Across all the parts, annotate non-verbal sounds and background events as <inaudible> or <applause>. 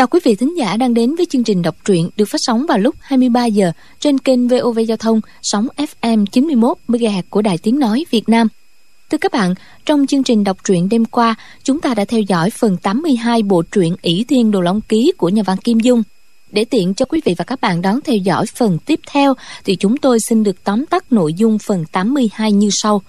Chào quý vị thính giả đang đến với chương trình đọc truyện được phát sóng vào lúc 23 giờ trên kênh VOV Giao thông sóng FM 91 MHz của Đài Tiếng nói Việt Nam. Thưa các bạn, trong chương trình đọc truyện đêm qua, chúng ta đã theo dõi phần 82 bộ truyện ỷ Thiên Đồ Long Ký của nhà văn Kim Dung. Để tiện cho quý vị và các bạn đón theo dõi phần tiếp theo thì chúng tôi xin được tóm tắt nội dung phần 82 như sau.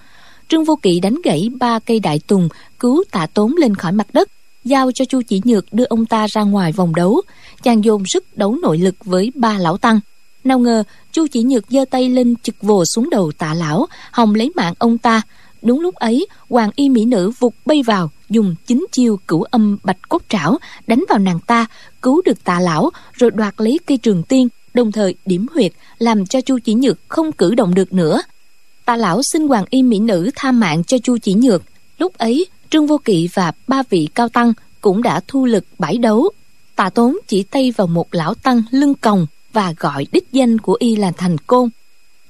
Trương Vô Kỵ đánh gãy ba cây đại tùng, cứu tạ tốn lên khỏi mặt đất, giao cho Chu Chỉ Nhược đưa ông ta ra ngoài vòng đấu. Chàng dồn sức đấu nội lực với ba lão tăng. Nào ngờ, Chu Chỉ Nhược giơ tay lên chực vồ xuống đầu tạ lão, hòng lấy mạng ông ta. Đúng lúc ấy, hoàng y mỹ nữ vụt bay vào, dùng chính chiêu cửu âm bạch cốt trảo đánh vào nàng ta, cứu được tạ lão, rồi đoạt lấy cây trường tiên, đồng thời điểm huyệt, làm cho Chu Chỉ Nhược không cử động được nữa. Tạ lão xin hoàng y mỹ nữ tha mạng cho Chu Chỉ Nhược. Lúc ấy, Trương Vô Kỵ và ba vị cao tăng cũng đã thu lực bãi đấu. Tạ Tốn chỉ tay vào một lão tăng lưng còng và gọi đích danh của y là Thành Côn.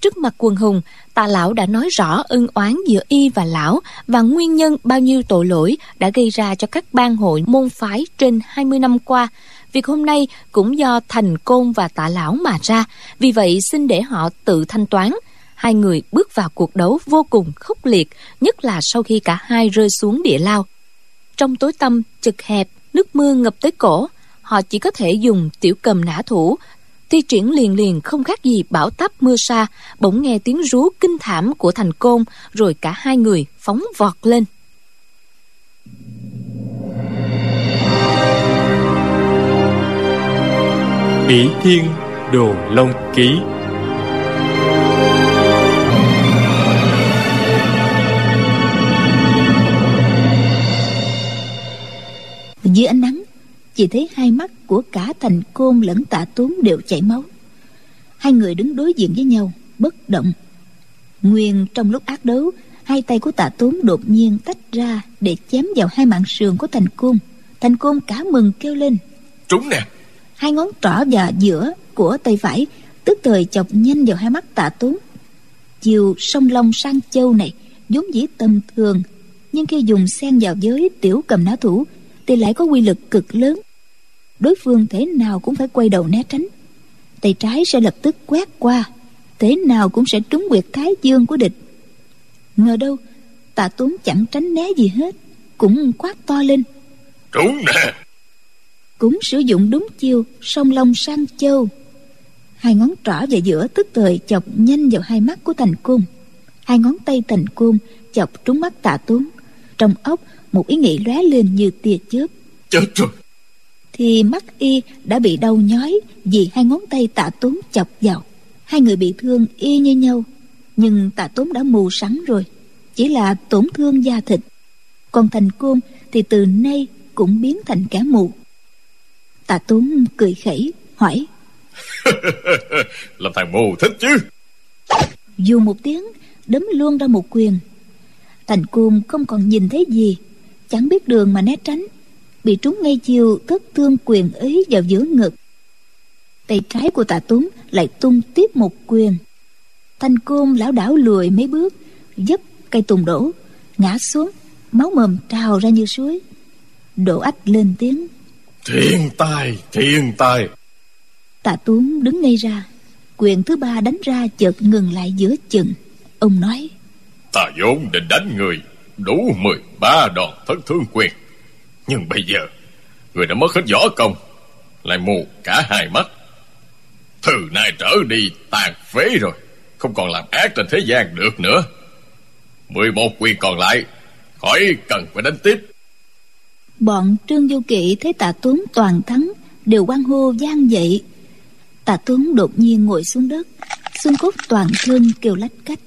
Trước mặt quần hùng, tạ lão đã nói rõ ân oán giữa y và lão và nguyên nhân bao nhiêu tội lỗi đã gây ra cho các bang hội môn phái trên 20 năm qua. Việc hôm nay cũng do Thành Côn và tạ lão mà ra, vì vậy xin để họ tự thanh toán. Hai người bước vào cuộc đấu vô cùng khốc liệt, nhất là sau khi cả hai rơi xuống địa lao. Trong tối tăm, chật hẹp, nước mưa ngập tới cổ, họ chỉ có thể dùng tiểu cầm nã thủ, thi triển liền liền không khác gì bão táp mưa sa bỗng nghe tiếng rú kinh thảm của thành côn rồi cả hai người phóng vọt lên Bỉ Thiên Đồ Long Ký Dưới ánh nắng Chỉ thấy hai mắt của cả thành côn lẫn tạ tuấn đều chảy máu. Hai người đứng đối diện với nhau Bất động. Nguyên trong lúc ác đấu Hai tay của tạ tuấn đột nhiên tách ra Để chém vào hai mạng sườn của thành côn. Thành côn cả mừng kêu lên. Trúng nè. Hai ngón trỏ và giữa của tay phải Tức thời chọc nhanh vào hai mắt tạ tuấn Chiều sông Long sang châu này vốn dĩ tầm thường Nhưng khi dùng xen vào giới tiểu cầm ná thủ Thì lại có quy lực cực lớn. Đối phương thế nào cũng phải quay đầu né tránh. Tay trái sẽ lập tức quét qua Thế nào cũng sẽ trúng quyệt thái dương của địch. Ngờ đâu Tạ Tuấn chẳng tránh né gì hết Cũng quát to lên. Trúng nè. Cũng sử dụng đúng chiêu Song long sang châu. Hai ngón trỏ và giữa tức thời chọc nhanh vào hai mắt của thành cung. Hai ngón tay thành cung chọc trúng mắt tạ tuấn. Trong ốc một ý nghĩ lóe lên như tia chớp. Chết rồi. Thì mắt y đã bị đau nhói Vì hai ngón tay tạ tuấn chọc vào. Hai người bị thương y như nhau Nhưng tạ tuấn đã mù sẵn rồi. Chỉ là tổn thương da thịt. Còn thành côn thì từ nay cũng biến thành kẻ mù. Tạ tuấn cười khẩy hỏi. <laughs> Làm thằng mù thích chứ. Dù một tiếng đấm luôn ra một quyền. Thành côn không còn nhìn thấy gì chẳng biết đường mà né tránh bị trúng ngay chiều thất thương quyền ấy vào giữa ngực. Tay trái của tạ tuấn lại tung tiếp một quyền. Thành côn lão đảo lùi mấy bước dấp cây tùng đổ ngã xuống máu mồm trào ra như suối. Đổ ách lên tiếng. Thiên tài Thiên tài tạ tuấn đứng ngay ra quyền thứ ba đánh ra chợt ngừng lại giữa chừng. Ông nói Ta vốn định đánh người Đủ 13 đòn thất thương quyền. Nhưng bây giờ Người đã mất hết võ công Lại mù cả hai mắt. Từ nay trở đi tàn phế rồi Không còn làm ác trên thế gian được nữa. 11 quyền còn lại Khỏi cần phải đánh tiếp. Bọn trương du kỵ thấy tạ tuấn toàn thắng đều quan hô gian dậy. Tạ tuấn đột nhiên ngồi xuống đất xương cốt toàn thương, kêu lách cách.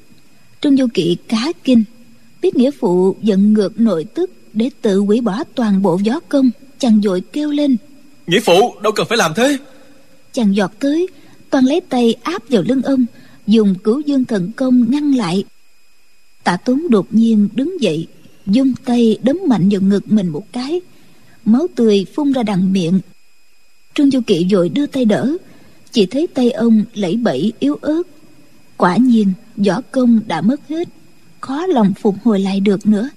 Trương du kỵ cá kinh biết nghĩa phụ giận ngược nội tức để tự hủy bỏ toàn bộ võ công chàng vội kêu lên. Nghĩa phụ đâu cần phải làm thế. Chàng giọt tới toàn lấy tay áp vào lưng ông dùng cứu dương thần công ngăn lại. Tạ tuấn đột nhiên đứng dậy dung tay đấm mạnh vào ngực mình một cái máu tươi phun ra đằng miệng. Trương du kỵ vội đưa tay đỡ chỉ thấy tay ông lẫy bẫy yếu ớt. Quả nhiên võ công đã mất hết khó lòng phục hồi lại được nữa.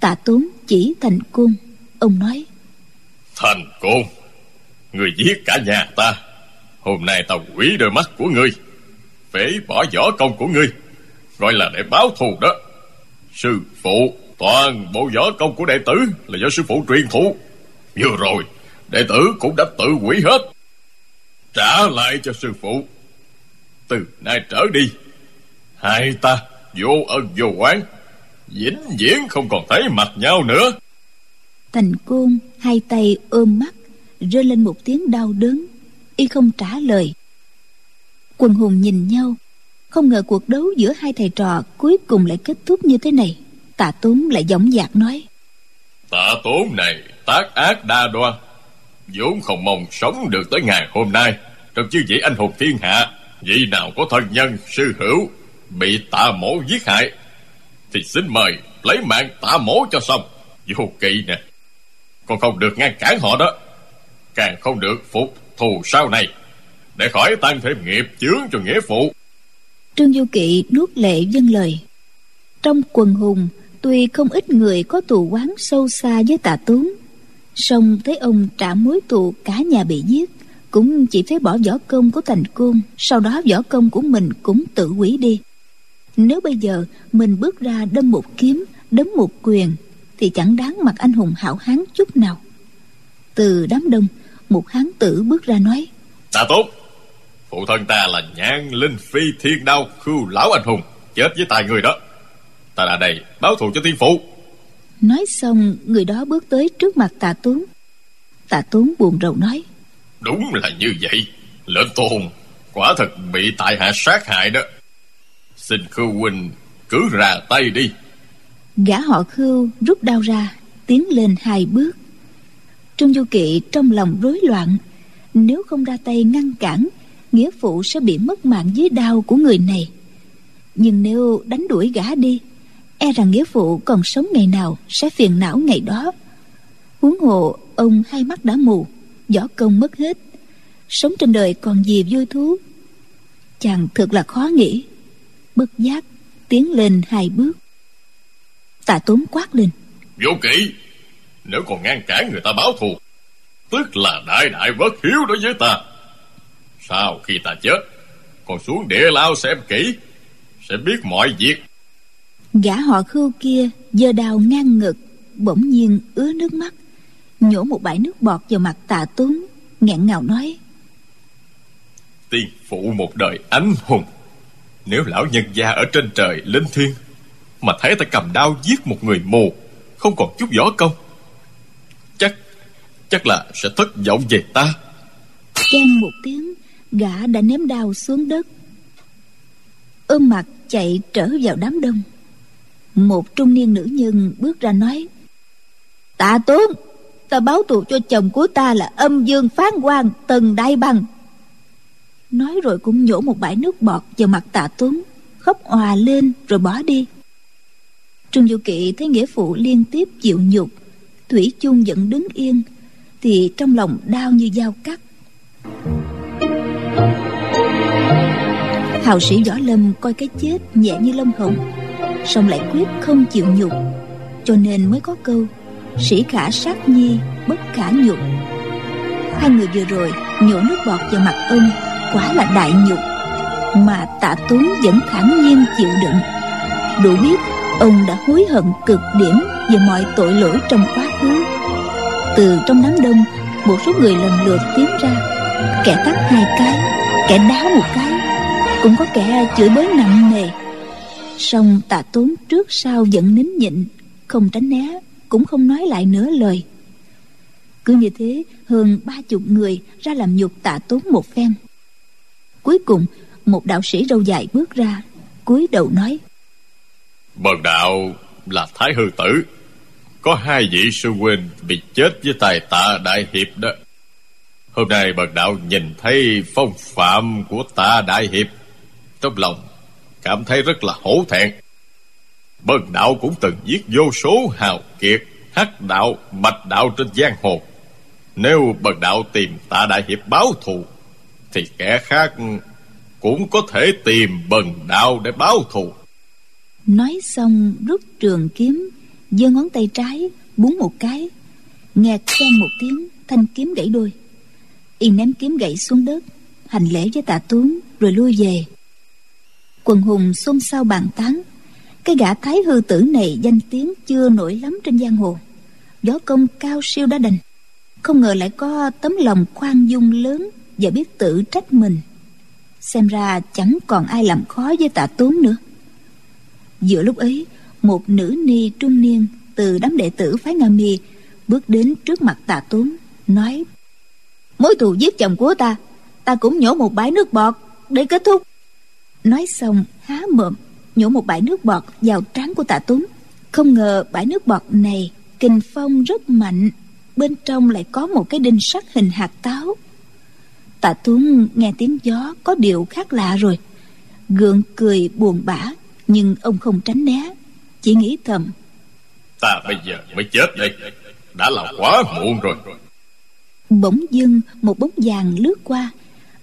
Tạ tốn chỉ thành cung ông nói, Thành côn, Người giết cả nhà ta. Hôm nay ta quỷ đôi mắt của ngươi, Phế bỏ võ công của ngươi, Gọi là để báo thù đó. Sư phụ, Toàn bộ võ công của đệ tử Là do sư phụ truyền thụ. Vừa rồi, Đệ tử cũng đã tự quỷ hết. Trả lại cho sư phụ. Từ nay trở đi, Hai ta vô ân vô oán vĩnh viễn không còn thấy mặt nhau nữa. Thành côn hai tay ôm mắt rơi lên một tiếng đau đớn y không trả lời. Quần hùng nhìn nhau không ngờ cuộc đấu giữa hai thầy trò cuối cùng lại kết thúc như thế này. Tạ tốn lại dõng dạc nói tạ tốn này tác ác đa đoan vốn không mong sống được tới ngày hôm nay. Trong chư vị anh hùng thiên hạ vị nào có thân nhân sư hữu bị tạ mổ giết hại, thì xin mời lấy mạng tạ mổ cho xong. Vô kỵ nè. Còn không được ngăn cản họ đó, càng không được phục thù sau này. Để khỏi tăng thêm nghiệp chướng cho nghĩa phụ. Trương du kỵ nuốt lệ dân lời. Trong quần hùng, tuy không ít người có tù quán sâu xa với tạ tướng, song thấy ông trả mối tù cả nhà bị giết, cũng chỉ thấy bỏ võ công của thành côn sau đó võ công của mình cũng tự hủy đi nếu bây giờ mình bước ra đâm một kiếm đấm một quyền thì chẳng đáng mặt anh hùng hảo hán chút nào. Từ đám đông một hán tử bước ra nói ta tốt. Phụ thân ta là nhan linh phi thiên đao khưu lão anh hùng chết với tài người đó. Ta đã đây báo thù cho tiên phụ. Nói xong người đó bước tới trước mặt tạ tuấn tạ tuấn buồn rầu nói đúng là như vậy. Lệnh tôn quả thật bị tại hạ sát hại đó xin khưu huynh cứ ra tay đi. Gã họ khưu rút đao ra, tiến lên hai bước. Trương du kỵ trong lòng rối loạn, nếu không ra tay ngăn cản, nghĩa phụ sẽ bị mất mạng dưới đao của người này. Nhưng nếu đánh đuổi gã đi e rằng nghĩa phụ còn sống ngày nào sẽ phiền não ngày đó. Huống hồ, ông hai mắt đã mù, võ công mất hết, sống trên đời còn gì vui thú. Chàng thật là khó nghĩ bất giác tiến lên hai bước. Tạ tốn quát lên. Vô kỵ nếu còn ngăn cản người ta báo thù tức là đại đại bất hiếu đối với ta. Sau khi ta chết còn xuống địa lao xem kỹ sẽ biết mọi việc. Gã họ khưu kia giơ đào ngang ngực bỗng nhiên ứa nước mắt nhổ một bãi nước bọt vào mặt tạ tốn nghẹn ngào nói. Tiên phụ một đời anh hùng nếu lão nhân gia ở trên trời, linh thiên, Mà thấy ta cầm đao giết một người mù, Không còn chút võ công, Chắc Chắc là sẽ thất vọng về ta. Chen một tiếng, Gã đã ném đao xuống đất. Ôm mặt chạy trở vào đám đông. Một trung niên nữ nhân bước ra nói, Tạ tốn, Ta báo tù cho chồng của ta là âm dương phán quan Tần Đại Bằng nói rồi cũng nhổ một bãi nước bọt vào mặt tạ tuấn, khóc òa lên rồi bỏ đi. Trương du kỵ thấy nghĩa phụ liên tiếp chịu nhục, thủy chung vẫn đứng yên, thì trong lòng đau như dao cắt. Hào sĩ võ lâm coi cái chết nhẹ như lông hồng, song lại quyết không chịu nhục, cho nên mới có câu, sĩ khả sát nhi, bất khả nhục. Hai người vừa rồi nhổ nước bọt vào mặt ông quá là đại nhục, mà tạ tuấn vẫn thản nhiên chịu đựng. Đủ biết, ông đã hối hận cực điểm về mọi tội lỗi trong quá khứ. Từ trong đám đông, một số người lần lượt tiến ra, kẻ tắt hai cái, kẻ đá một cái, cũng có kẻ chửi bới nặng nề. Song tạ tốn trước sau vẫn nín nhịn, không tránh né, cũng không nói lại nửa lời. Cứ như thế, hơn ba chục người ra làm nhục tạ tốn một phen cuối cùng, một đạo sĩ râu dài bước ra, cúi đầu nói. Bần đạo là thái hư tử. Có hai vị sư huynh bị chết với tài tạ đại hiệp đó. Hôm nay bần đạo nhìn thấy phong phạm của tạ đại hiệp, trong lòng cảm thấy rất là hổ thẹn. Bần đạo cũng từng giết vô số hào kiệt, hắc đạo, bạch đạo trên giang hồ. Nếu bần đạo tìm tạ đại hiệp báo thù thì kẻ khác cũng có thể tìm bần đạo để báo thù. Nói xong, rút trường kiếm, giơ ngón tay trái, búng một cái. Nghe khen một tiếng, thanh kiếm gãy đôi. Y ném kiếm gãy xuống đất, hành lễ với tạ tuấn rồi lui về. Quần hùng xôn xao bàn tán. Cái gã thái hư tử này danh tiếng chưa nổi lắm trên giang hồ. Gió công cao siêu đã đành. Không ngờ lại có tấm lòng khoan dung lớn và biết tự trách mình. Xem ra chẳng còn ai làm khó với tạ tốn nữa. Giữa lúc ấy, một nữ ni trung niên từ đám đệ tử phái nga mi bước đến trước mặt tạ tốn, nói, mối thù giết chồng của ta ta cũng nhổ một bãi nước bọt để kết thúc. Nói xong, há mồm, nhổ một bãi nước bọt vào trán của tạ tốn. Không ngờ bãi nước bọt này kình phong rất mạnh, bên trong lại có một cái đinh sắt hình hạt táo tạ tuấn nghe tiếng gió có điều khác lạ rồi. Gượng cười buồn bã nhưng ông không tránh né chỉ nghĩ thầm. Ta bây giờ mới chết đây. Đã là quá muộn rồi. Bỗng dưng một bóng vàng lướt qua.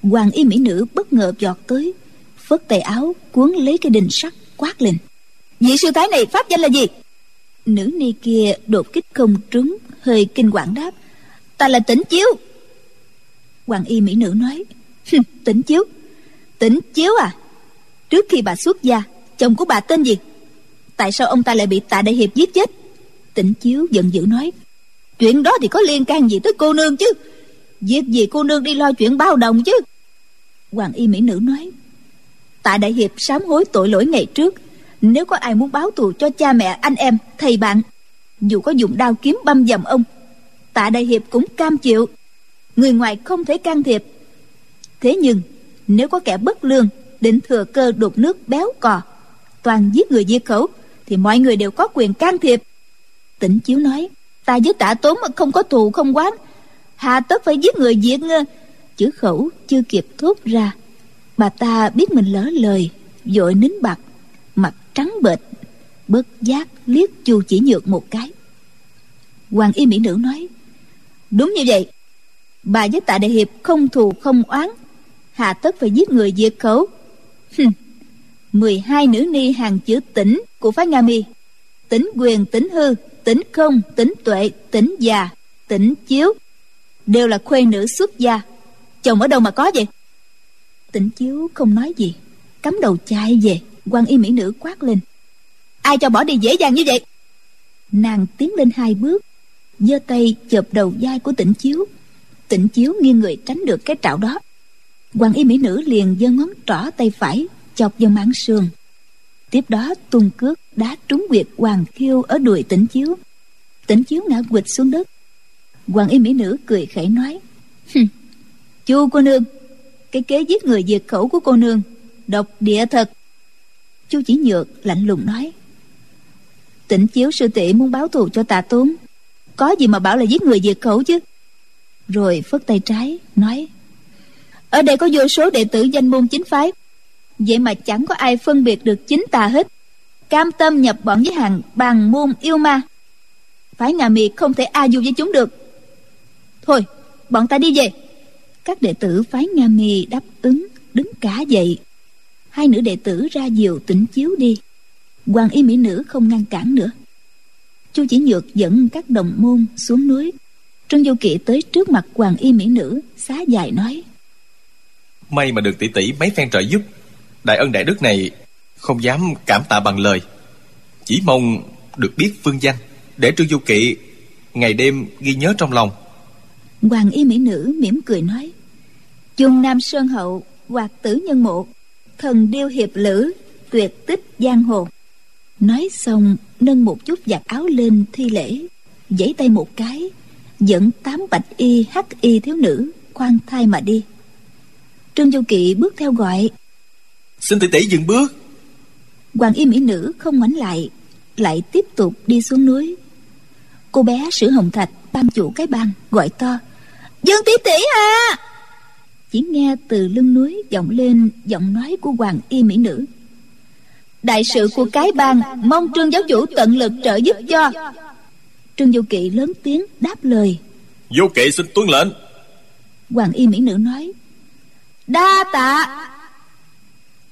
Hoàng y mỹ nữ bất ngờ giọt tới phất tay áo cuốn lấy cái đình sắt quát lên. Vị sư thái này pháp danh là gì? Nữ ni kia đột kích không trúng hơi kinh quản đáp. Ta là tỉnh chiếu hoàng y mỹ nữ nói. Tỉnh chiếu. Tỉnh chiếu à? Trước khi bà xuất gia, chồng của bà tên gì? Tại sao ông ta lại bị tạ đại hiệp giết chết? Tỉnh chiếu giận dữ nói. Chuyện đó thì có liên can gì tới cô nương chứ? Việc gì cô nương đi lo chuyện bao đồng chứ? Hoàng y mỹ nữ nói. Tạ đại hiệp sám hối tội lỗi ngày trước. Nếu có ai muốn báo thù cho cha mẹ, anh em, thầy bạn, dù có dùng đao kiếm băm dầm ông, tạ đại hiệp cũng cam chịu người ngoài không thể can thiệp. Thế nhưng, nếu có kẻ bất lương định thừa cơ đột nước béo cò, toàn giết người diệt khẩu, thì mọi người đều có quyền can thiệp. Tỉnh chiếu nói, ta với tả tốn mà không có thù không quán hà tất phải giết người diệt ngơ. Chữ khẩu chưa kịp thốt ra. Bà ta biết mình lỡ lời vội nín bặt, mặt trắng bệch, bất giác liếc chu chỉ nhược một cái. Hoàng y mỹ nữ nói, đúng như vậy bà với tạ đại hiệp không thù, không oán. Hà tất phải giết người diệt khẩu. Mười hai nữ ni hàng chữ tỉnh của phái nga mi. Tỉnh quyền tỉnh hư tỉnh không tỉnh tuệ tỉnh già tỉnh chiếu. Đều là khuê nữ xuất gia. Chồng ở đâu mà có vậy? Tỉnh chiếu không nói gì. Cắm đầu chạy về. Quan y mỹ nữ quát lên. Ai cho bỏ đi dễ dàng như vậy? Nàng tiến lên hai bước, giơ tay chộp đầu vai của tỉnh chiếu. Tịnh chiếu nghiêng người tránh được cái trạo đó. Quan y mỹ nữ liền giơ ngón trỏ tay phải, chọc vào mảng sườn. Tiếp đó tung cước đá trúng quyệt hoàng khiêu ở đùi tỉnh chiếu. Tỉnh chiếu ngã quỵt xuống đất. Hoàng y mỹ nữ cười khẩy nói chu cô nương, cái kế giết người diệt khẩu của cô nương, độc địa thật. Chu chỉ nhược lạnh lùng nói, tỉnh chiếu sư tỷ muốn báo thù cho tà tốn có gì mà bảo là giết người diệt khẩu chứ? Rồi phất tay trái, nói, ở đây có vô số đệ tử danh môn chính phái. Vậy mà chẳng có ai phân biệt được chính tà hết. Cam tâm nhập bọn với hàng bằng môn yêu ma. Phái ngà miệt không thể a du với chúng được. Thôi, bọn ta đi về. Các đệ tử phái nga mì đáp ứng, đứng cả dậy. Hai nữ đệ tử ra diều tỉnh chiếu đi. Hoàng y mỹ nữ không ngăn cản nữa. Chu chỉ nhược dẫn các đồng môn xuống núi trương du kỵ tới trước mặt hoàng y mỹ nữ xá dài nói. May mà được tỷ tỷ mấy phen trợ giúp đại ân đại đức này không dám cảm tạ bằng lời. Chỉ mong được biết phương danh để trương du kỵ ngày đêm ghi nhớ trong lòng. Hoàng y mỹ nữ mỉm cười nói chung nam sơn hậu hoặc tử nhân mộ thần điêu hiệp lữ tuyệt tích giang hồ. Nói xong nâng một chút giặt áo lên thi lễ giãy tay một cái dẫn tám bạch y hắc y thiếu nữ khoan thai mà đi. Trương du kỵ bước theo gọi. Xin tỷ tỷ dừng bước. Hoàng y mỹ nữ không ngoảnh lại lại tiếp tục đi xuống núi. Cô bé sử hồng thạch ban chủ cái bang gọi to. Dương tỷ tỷ à! Chỉ nghe từ lưng núi vọng lên giọng nói của hoàng y mỹ nữ. Đại sự của cái bang mong trương giáo chủ tận lực trợ giúp cho trương du kỵ lớn tiếng đáp lời. Vô kỵ xin tuân lệnh. Hoàng y mỹ nữ nói đa tạ.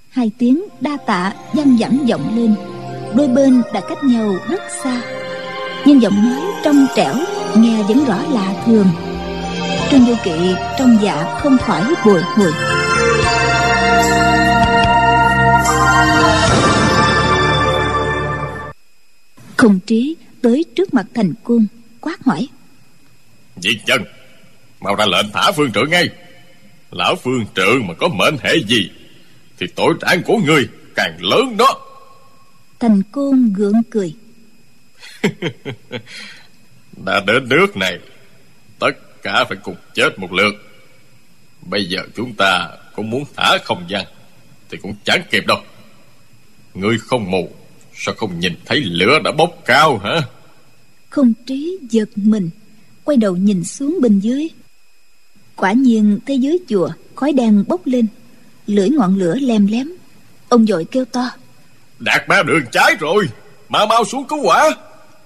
Hai tiếng đa tạ văng vẳng vọng lên. Đôi bên đã cách nhau rất xa. Nhưng giọng nói trong trẻo nghe vẫn rõ lạ thường. Trương du kỵ trong dạ không khỏi bồi hồi. Không trí tới trước mặt thành cung quát hỏi. Diệt chân Mau ra lệnh thả phương trượng ngay. Lão phương trượng mà có mệnh hệ gì Thì tội trạng của ngươi càng lớn đó. Thành côn gượng cười. <laughs> Đã đến nước này Tất cả phải cùng chết một lượt. Bây giờ chúng ta cũng muốn thả không gian Thì cũng chẳng kịp đâu. Ngươi không mù Sao không nhìn thấy lửa đã bốc cao hả? Không trí giật mình Quay đầu nhìn xuống bên dưới. Quả nhiên thấy dưới chùa Khói đang bốc lên. Lưỡi ngọn lửa lem lém. Ông dội kêu to. Đạt ma đường cháy rồi Mau mau xuống cứu quả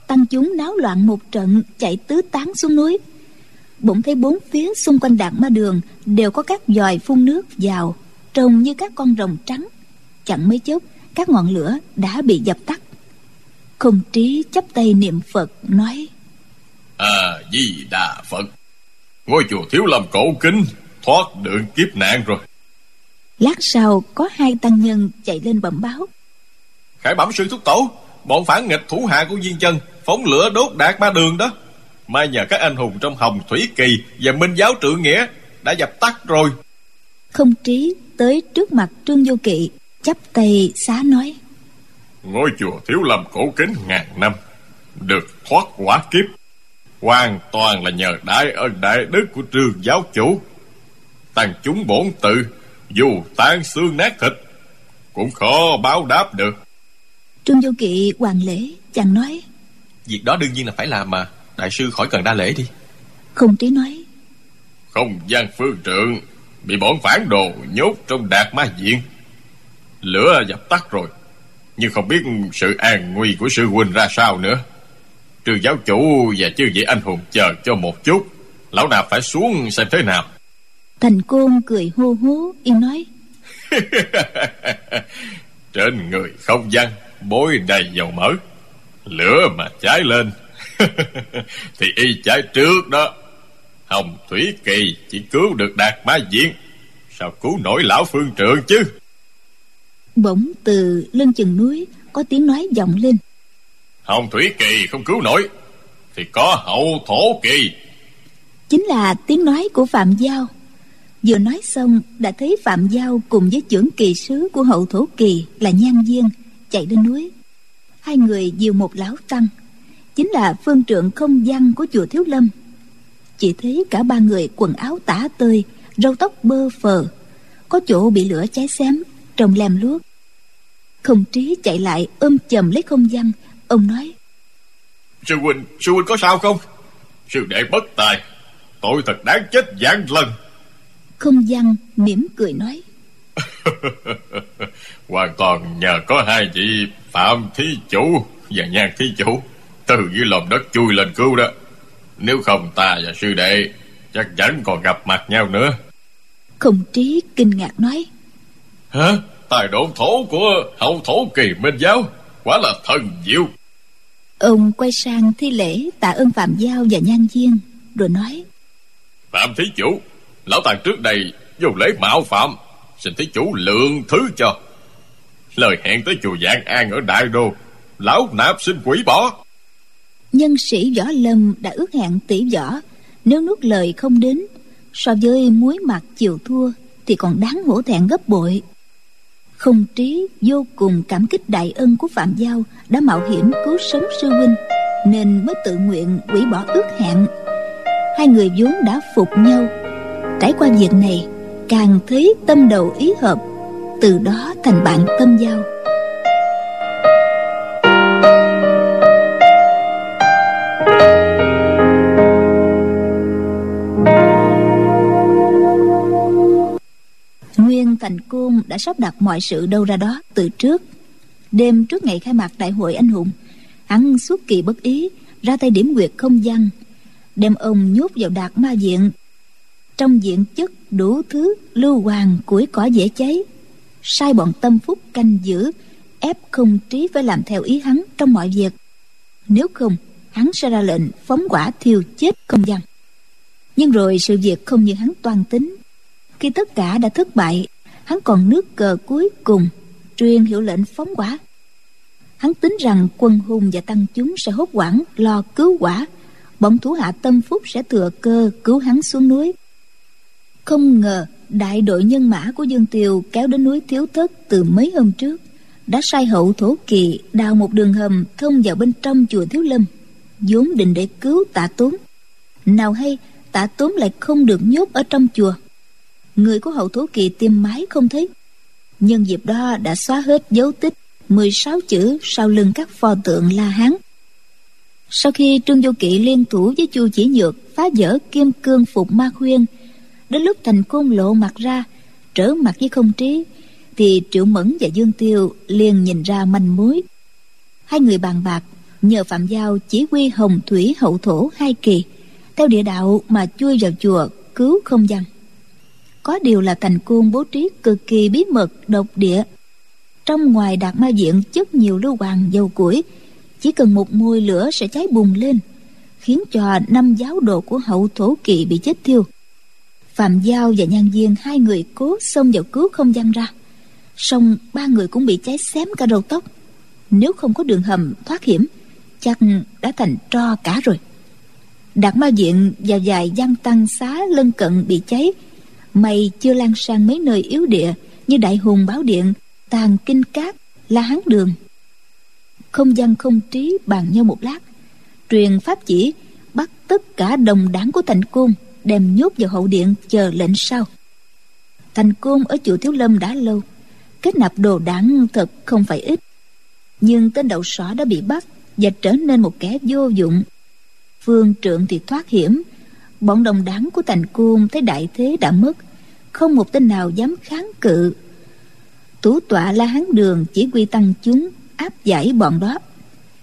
Tăng chúng náo loạn một trận Chạy tứ tán xuống núi. Bỗng thấy bốn phía xung quanh đạt ma đường Đều có các dòi phun nước vào Trông như các con rồng trắng. Chẳng mấy chốc Các ngọn lửa đã bị dập tắt. Không trí chắp tay niệm Phật nói À di đà Phật Ngôi chùa thiếu lâm cổ kính Thoát được kiếp nạn rồi. Lát sau có hai tăng nhân chạy lên bẩm báo. Khải bẩm sư thúc tổ Bọn phản nghịch thủ hạ của viên chân Phóng lửa đốt đạt ba đường đó. Mai nhờ các anh hùng trong hồng thủy kỳ Và minh giáo trượng nghĩa Đã dập tắt rồi. Không trí tới trước mặt Trương Vô Kỵ chắp tay xá nói. Ngôi chùa thiếu lâm cổ kính ngàn năm Được thoát quả kiếp. Hoàn toàn là nhờ đại ân đại đức của trường giáo chủ. Tăng chúng bổn tự Dù tan xương nát thịt Cũng khó báo đáp được. Trương Vô Kỵ hoàng lễ chàng nói. Việc đó đương nhiên là phải làm mà. Đại sư khỏi cần đa lễ đi. Không trí nói. Không gian phương trượng Bị bọn phản đồ nhốt trong đạt ma diện Lửa dập tắt rồi. Nhưng không biết sự an nguy của sư huynh ra sao nữa. Trừ giáo chủ và chư vị anh hùng chờ cho một chút Lão nạp phải xuống xem thế nào? Thành côn cười hô hố Yên nói. <laughs> Trên người không gian Bối đầy dầu mỡ. Lửa mà cháy lên <laughs> Thì y cháy trước đó. Hồng Thủy Kỳ chỉ cứu được Đạt Ma Diện Sao cứu nổi lão phương trượng chứ Bỗng từ lưng chừng núi Có tiếng nói vọng lên Hồng Thủy Kỳ không cứu nổi Thì có hậu thổ kỳ Chính là tiếng nói của Phạm Giao Vừa nói xong đã thấy Phạm Giao cùng với trưởng kỳ sứ của hậu thổ kỳ là Nhan Viên chạy lên núi. Hai người dìu một lão tăng, chính là phương trượng không văn của chùa Thiếu Lâm. Chỉ thấy cả ba người quần áo tả tơi, râu tóc bơ phờ, có chỗ bị lửa cháy xém, trông lem luốc. Không trí chạy lại ôm chầm lấy không văn, ông nói. Sư huynh, sư huynh có sao không? Sư đệ bất tài, tội thật đáng chết vạn lần. Không văn mỉm cười nói. <laughs> Hoàn toàn nhờ có hai vị Phạm Thí Chủ và Nhan Thí Chủ từ dưới lòng đất chui lên cứu đó. Nếu không ta và sư đệ chắc chắn còn gặp mặt nhau nữa. Không trí kinh ngạc nói. Hả? Tài độn thổ của hậu thổ kỳ minh giáo quả là thần diệu. Ông quay sang thi lễ tạ ơn Phạm Giao và Nhan Viên rồi nói. Phạm Thí Chủ, lão tàng trước đây vô lễ mạo phạm xin thí chủ lượng thứ cho lời hẹn tới chùa Giảng An ở Đại Đô lão nạp xin quỷ bỏ nhân sĩ võ lâm đã ước hẹn tỷ võ nếu nuốt lời không đến so với muối mặt chiều thua thì còn đáng hổ thẹn gấp bội không trí, vô cùng cảm kích đại ân của phạm giao đã mạo hiểm cứu sống sư huynh, nên mới tự nguyện hủy bỏ ước hẹn. Hai người vốn đã phục nhau. Trải qua việc này, càng thấy tâm đầu ý hợp, từ đó thành bạn tâm giao. Thành côn đã sắp đặt mọi sự đâu ra đó từ trước. Đêm trước ngày khai mạc đại hội anh hùng, hắn suốt kỳ bất ý, ra tay điểm nguyệt không gian, đem ông nhốt vào đạt ma diện. Trong diện chất đủ thứ lưu hoàng củi cỏ dễ cháy, sai bọn tâm phúc canh giữ, ép không trí phải làm theo ý hắn trong mọi việc. Nếu không, hắn sẽ ra lệnh phóng quả thiêu chết không gian. Nhưng rồi sự việc không như hắn toan tính. Khi tất cả đã thất bại hắn còn nước cờ cuối cùng, truyền hiệu lệnh phóng quả hắn tính rằng quân hùng và tăng chúng sẽ hốt quản lo cứu quả bọn thủ hạ tâm phúc sẽ thừa cơ cứu hắn xuống núi. Không ngờ, đại đội nhân mã của dương tiều kéo đến núi thiếu thất từ mấy hôm trước, đã sai hậu thổ kỳ đào một đường hầm thông vào bên trong chùa thiếu lâm, vốn định để cứu tạ tốn. Nào hay tạ tốn lại không được nhốt ở trong chùa người của hậu thổ kỳ tìm mái không thấy nhân dịp đó đã xóa hết dấu tích 16 chữ sau lưng các pho tượng La Hán. Sau khi Trương Vô Kỵ liên thủ với Chu Chỉ Nhược phá vỡ kim cương phục ma khuyên, đến lúc thành côn lộ mặt ra, trở mặt với không trí, thì Triệu Mẫn và Dương Tiêu liền nhìn ra manh mối. Hai người bàn bạc nhờ Phạm Giao chỉ huy hồng thủy hậu thổ hai kỳ, theo địa đạo mà chui vào chùa cứu không gian. Có điều là thành cuông bố trí cực kỳ bí mật, độc địa. Trong ngoài đạt ma diện, chất nhiều lưu hoàng, dầu củi. Chỉ cần một môi lửa sẽ cháy bùng lên, khiến cho năm giáo đồ của hậu thổ kỵ bị chết thiêu. Phạm giao và nhan viên hai người cố xông vào cứu không gian ra. Song ba người cũng bị cháy xém cả đầu tóc. Nếu không có đường hầm thoát hiểm, chắc đã thành tro cả rồi. Đạt ma diện và vài gian tăng xá lân cận bị cháy mày chưa lan sang mấy nơi yếu địa như đại hùng báo điện tàn kinh cát, la hán đường. Không gian không trí bàn nhau một lát. Truyền pháp chỉ, bắt tất cả đồng đảng của thành côn, đem nhốt vào hậu điện chờ lệnh sau. Thành côn ở chùa thiếu lâm đã lâu, kết nạp đồ đảng thật không phải ít. Nhưng tên đậu sỏ đã bị bắt và trở nên một kẻ vô dụng. Phương trượng thì thoát hiểm bọn đồng đảng của thành côn thấy đại thế đã mất, không một tên nào dám kháng cự. Tủ tọa la hán đường chỉ quy tăng chúng, áp giải bọn đó.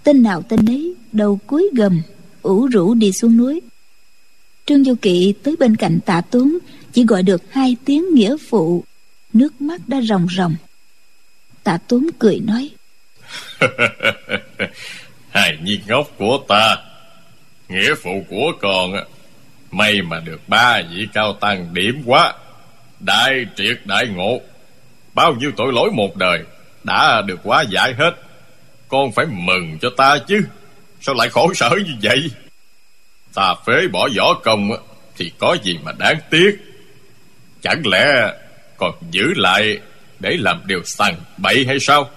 Tên nào tên ấy đầu cuối gầm, ủ rũ đi xuống núi. Trương du kỵ tới bên cạnh tạ tốn, chỉ gọi được hai tiếng nghĩa phụ. Nước mắt đã ròng ròng. Tạ tốn cười nói <laughs> hài nhi ngốc của ta, nghĩa phụ của con may mà được ba vị cao tăng điểm quá. Đại triệt đại ngộ. Bao nhiêu tội lỗi một đời Đã được hóa giải hết. Con phải mừng cho ta chứ. Sao lại khổ sở như vậy? Ta phế bỏ võ công Thì có gì mà đáng tiếc? Chẳng lẽ còn giữ lại Để làm điều sằng bậy hay sao?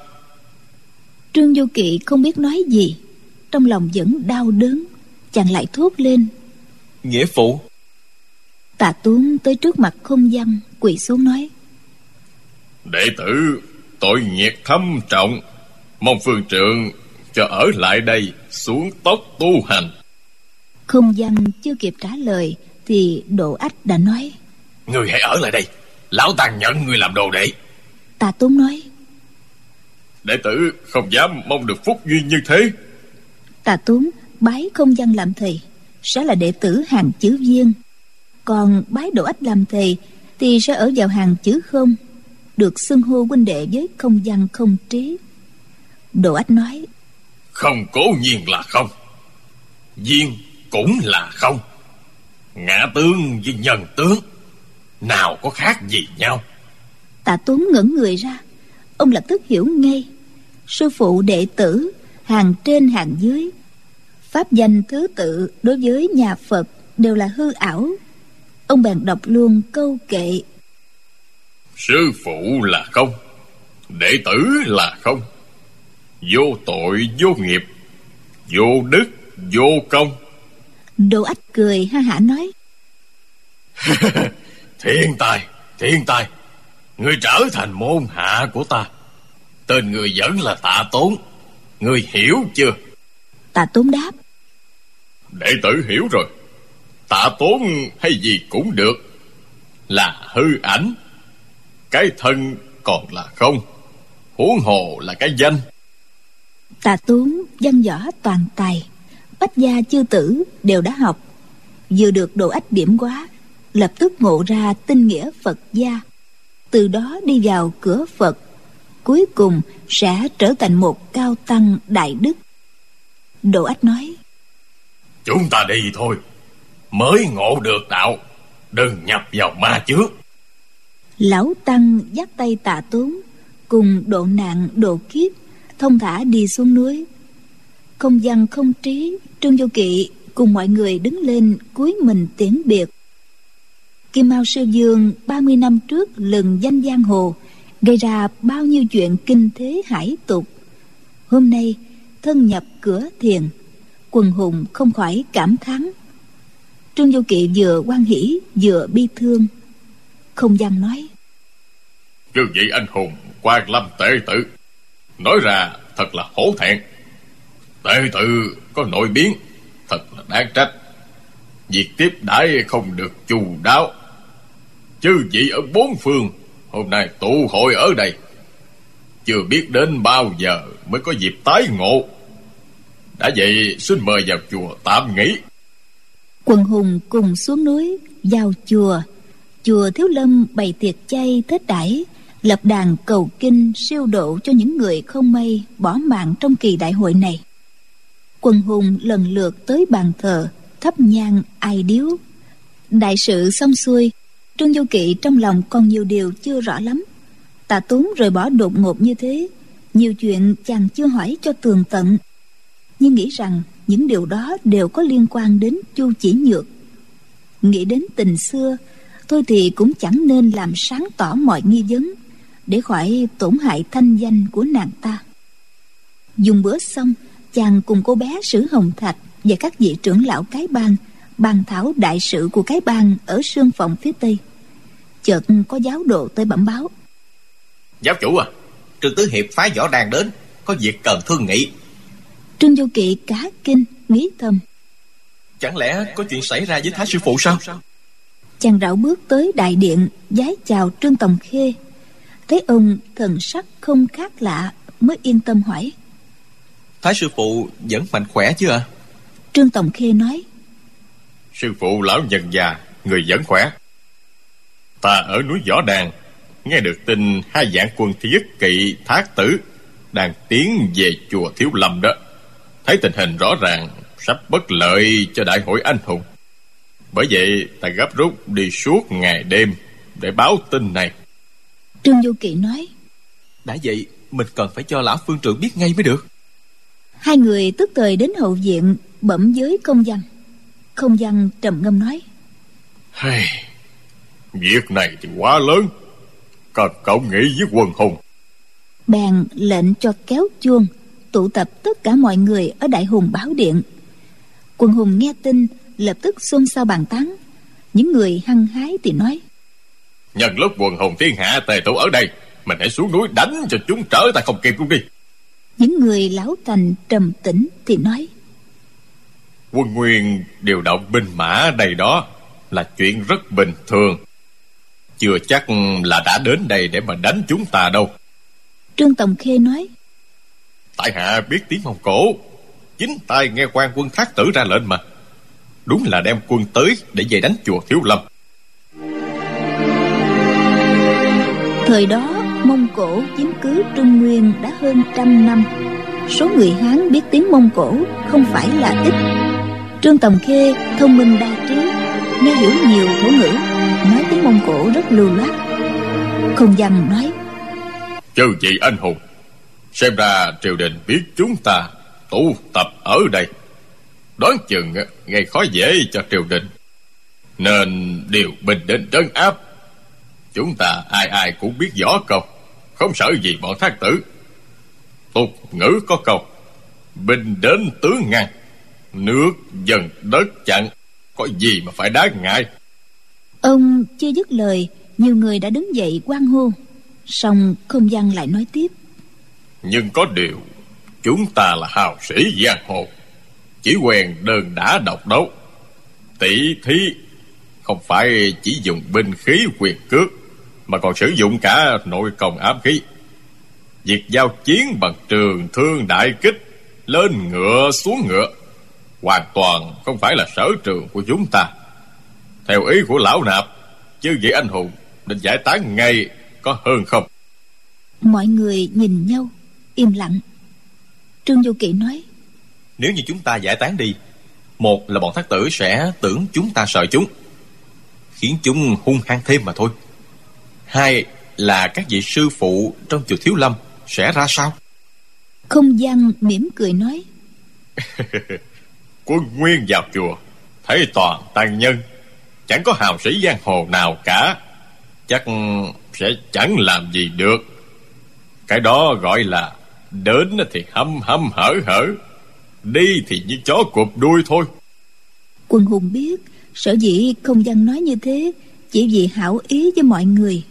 Trương Du Kỵ không biết nói gì. Trong lòng vẫn đau đớn, Chàng lại thốt lên. Nghĩa phụ. Tạ Tuấn tới trước mặt không văn Quỳ xuống nói. Đệ tử tội nhiệt thâm trọng. Mong phương trượng cho ở lại đây xuống tốc tu hành. Không văn chưa kịp trả lời Thì Độ Ách đã nói. Người hãy ở lại đây. Lão Tàng nhận người làm đồ đệ. Tà Tốn nói. Đệ tử không dám mong được phúc duyên như thế. Tà Tốn bái không văn làm thầy Sẽ là đệ tử hàng chữ viên. Còn bái Độ Ách làm thầy Thì sẽ ở vào hàng chữ không được xưng hô huynh đệ với không văn không trí. Đồ ách nói không cố nhiên là không duyên cũng là không. Ngã tướng với nhân tướng nào có khác gì nhau? Tạ tuấn ngẩn người ra ông lập tức hiểu ngay. Sư phụ đệ tử hàng trên hàng dưới pháp danh thứ tự đối với nhà phật đều là hư ảo. Ông bèn đọc luôn câu kệ. Sư phụ là không Đệ tử là không. Vô tội vô nghiệp Vô đức vô công. Đồ ách cười ha hả nói. <laughs> Thiên tài Thiên tài Người trở thành môn hạ của ta. Tên người vẫn là tạ tốn Người hiểu chưa Tạ tốn đáp. Đệ tử hiểu rồi. Tạ tốn hay gì cũng được. Là hư ảnh. Cái thân còn là không. Huống hồ là cái danh. Tà Tuấn văn võ toàn tài. Bách gia chư tử đều đã học. Vừa được độ ách điểm quá Lập tức ngộ ra tinh nghĩa Phật gia. Từ đó đi vào cửa Phật. Cuối cùng sẽ trở thành một cao tăng đại đức Độ ách nói. Chúng ta đi thôi. Mới ngộ được đạo. Đừng nhập vào ma chướng. Lão tăng dắt tay tạ tốn cùng độ nạn độ kiếp thông thả đi xuống núi. Không văn không trí trương vô kỵ cùng mọi người đứng lên cúi mình tiễn biệt. Kim mao sư dương 30 năm trước lừng danh giang hồ gây ra bao nhiêu chuyện kinh thế hải tục. Hôm nay thân nhập cửa thiền, quần hùng không khỏi cảm thán. Trương du kỵ vừa quan hỷ, vừa bi thương. Không dám nói. Chư vị anh hùng quan lâm tệ tử. Nói ra thật là hổ thẹn. Tệ tử có nội biến, thật là đáng trách. Việc tiếp đãi không được chu đáo. Chư vị ở bốn phương, hôm nay tụ hội ở đây. Chưa biết đến bao giờ mới có dịp tái ngộ đã vậy, xin mời vào chùa tạm nghỉ. Quần hùng cùng xuống núi vào chùa. Chùa thiếu lâm bày tiệc chay tết đãi, lập đàn cầu kinh siêu độ cho những người không may bỏ mạng trong kỳ đại hội này. Quần hùng lần lượt tới bàn thờ, thắp nhang ai điếu. Đại sự xong xuôi, trương du kỵ trong lòng còn nhiều điều chưa rõ lắm. Tạ tốn rời bỏ đột ngột như thế, nhiều chuyện chàng chưa hỏi cho tường tận nhưng nghĩ rằng những điều đó đều có liên quan đến chu chỉ nhược. Nghĩ đến tình xưa thôi thì cũng chẳng nên làm sáng tỏ mọi nghi vấn để khỏi tổn hại thanh danh của nàng ta. Dùng bữa xong, chàng cùng cô bé sử hồng thạch và các vị trưởng lão cái bang bàn thảo đại sự của cái bang ở sương phòng phía tây. Chợt có giáo đồ tới bẩm báo. Giáo chủ à trương tứ hiệp phái võ đàn đến, có việc cần thương nghị trương du kỵ cá kinh nghĩ thầm. Chẳng lẽ có chuyện xảy ra với thái sư phụ sao? Chàng rảo bước tới đại điện giái chào trương tòng khê. Thấy ông thần sắc không khác lạ mới yên tâm hỏi. Thái sư phụ vẫn mạnh khỏe chứ ạ? À? trương tòng khê nói. Sư phụ lão nhân già người vẫn khỏe. Ta ở núi võ đàn nghe được tin hai dạng quân thiết kỵ thác tử đang tiến về chùa thiếu lâm đó thấy tình hình rõ ràng sắp bất lợi cho đại hội anh hùng. Bởi vậy ta gấp rút đi suốt ngày đêm để báo tin này. Trương du kỵ nói đã vậy mình cần phải cho lão phương trưởng biết ngay mới được. Hai người tức thời đến hậu viện bẩm với công văn không văn trầm ngâm nói hey, việc này thì quá lớn. Cần cậu nghĩ với quần hùng. Bèn lệnh cho kéo chuông tụ tập tất cả mọi người ở đại hùng báo điện. Quần hùng nghe tin lập tức xôn xao bàn tán. Những người hăng hái thì nói nhân lúc quần hùng thiên hạ tề tụ ở đây mình hãy xuống núi đánh cho chúng trở ta không kịp luôn đi. những người lão thành trầm tĩnh thì nói quân nguyên điều động binh mã đầy đó là chuyện rất bình thường. Chưa chắc là đã đến đây để mà đánh chúng ta đâu. Trương tòng khê nói tại hạ biết tiếng mông cổ. Chính tay nghe quan quân thác tử ra lệnh mà. Đúng là đem quân tới để về đánh chùa thiếu lâm. Thời đó mông cổ chiếm cứ trung nguyên đã hơn trăm năm. Số người hán biết tiếng mông cổ không phải là ít. Trương tòng khê thông minh đa trí nghe hiểu nhiều thổ ngữ nói tiếng mông cổ rất lưu loát. Không dằn nói. Chư vị anh hùng xem ra triều đình biết chúng ta tụ tập ở đây. Đoán chừng gây khó dễ cho triều đình. Nên điều binh đến trấn áp, chúng ta ai ai cũng biết rõ câu. Không sợ gì bọn thác tử. Tục ngữ có câu, binh đến tướng ngăn nước dần đất chặn, có gì mà phải đáng ngại? Ông chưa dứt lời, nhiều người đã đứng dậy quan hô. Xong không gian lại nói tiếp nhưng có điều, chúng ta là hào sĩ giang hồ, chỉ quen đơn đã độc đấu. Tỷ thí không phải chỉ dùng binh khí quyền cước, mà còn sử dụng cả nội công ám khí. Việc giao chiến bằng trường thương đại kích, lên ngựa, xuống ngựa, hoàn toàn không phải là sở trường của chúng ta. Theo ý của lão nạp chứ vị anh hùng định giải tán ngay, có hơn không? Mọi người nhìn nhau im lặng. Trương du kỵ nói nếu như chúng ta giải tán đi Một là bọn thác tử sẽ tưởng chúng ta sợ chúng Khiến chúng hung hăng thêm mà thôi. Hai là các vị sư phụ trong chùa Thiếu Lâm sẽ ra sao? Không gian mỉm cười nói Quân nguyên vào chùa Thấy toàn tăng nhân Chẳng có hào sĩ giang hồ nào cả Chắc sẽ chẳng làm gì được. Cái đó gọi là Đến thì hâm hâm hở hở, Đi thì như chó cụp đuôi thôi. Quân hùng biết, Sở dĩ không gian nói như thế, Chỉ vì hảo ý với mọi người.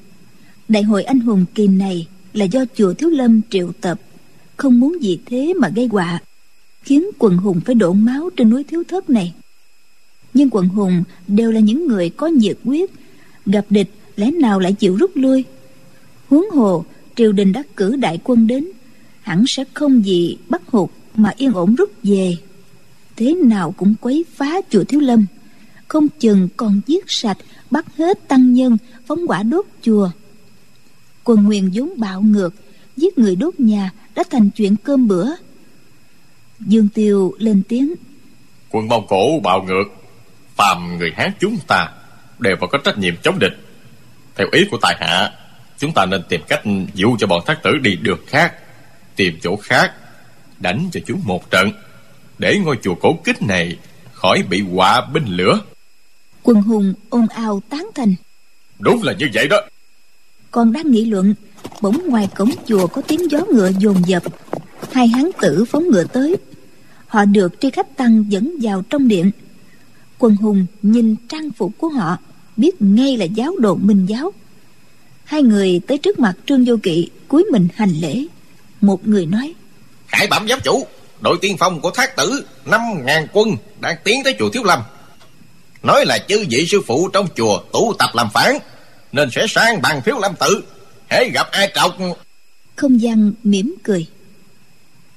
Đại hội anh hùng kỳ này Là do chùa Thiếu Lâm triệu tập, Không muốn gì thế mà gây họa, Khiến quần hùng phải đổ máu trên núi thiếu thất này. Nhưng quần hùng đều là những người có nhiệt quyết Gặp địch lẽ nào lại chịu rút lui? Huống hồ, triều đình đã cử đại quân đến Hẳn sẽ không gì bắt hụt mà yên ổn rút về. Thế nào cũng quấy phá chùa Thiếu Lâm. Không chừng còn giết sạch, Bắt hết tăng nhân, Phóng quả đốt chùa. Quân nguyền vốn bạo ngược, Giết người đốt nhà Đã thành chuyện cơm bữa. Dương Tiêu lên tiếng. Quân Mông Cổ bạo ngược, Phàm người Hán chúng ta Đều phải có trách nhiệm chống địch. Theo ý của tài hạ, Chúng ta nên tìm cách dụ cho bọn thác tử đi đường khác. Tìm chỗ khác Đánh cho chúng một trận Để ngôi chùa cổ kích này Khỏi bị họa binh lửa. Quân hùng ồn ào tán thành. Đúng là như vậy đó. Còn đang nghị luận Bỗng ngoài cổng chùa có tiếng gió ngựa dồn dập. Hai hán tử phóng ngựa tới. Họ được tri khách tăng dẫn vào trong điện. Quân hùng nhìn trang phục của họ Biết ngay là giáo đồ minh giáo. Hai người tới trước mặt Trương Vô Kỵ cúi mình hành lễ Một người nói Khải bẩm giám chủ Đội tiên phong của thác tử năm ngàn quân Đang tiến tới chùa Thiếu Lâm. Nói là chư vị sư phụ trong chùa tụ tập làm phản Nên sẽ sang bằng Thiếu Lâm tự Hễ gặp ai trọc. Không gian mỉm cười.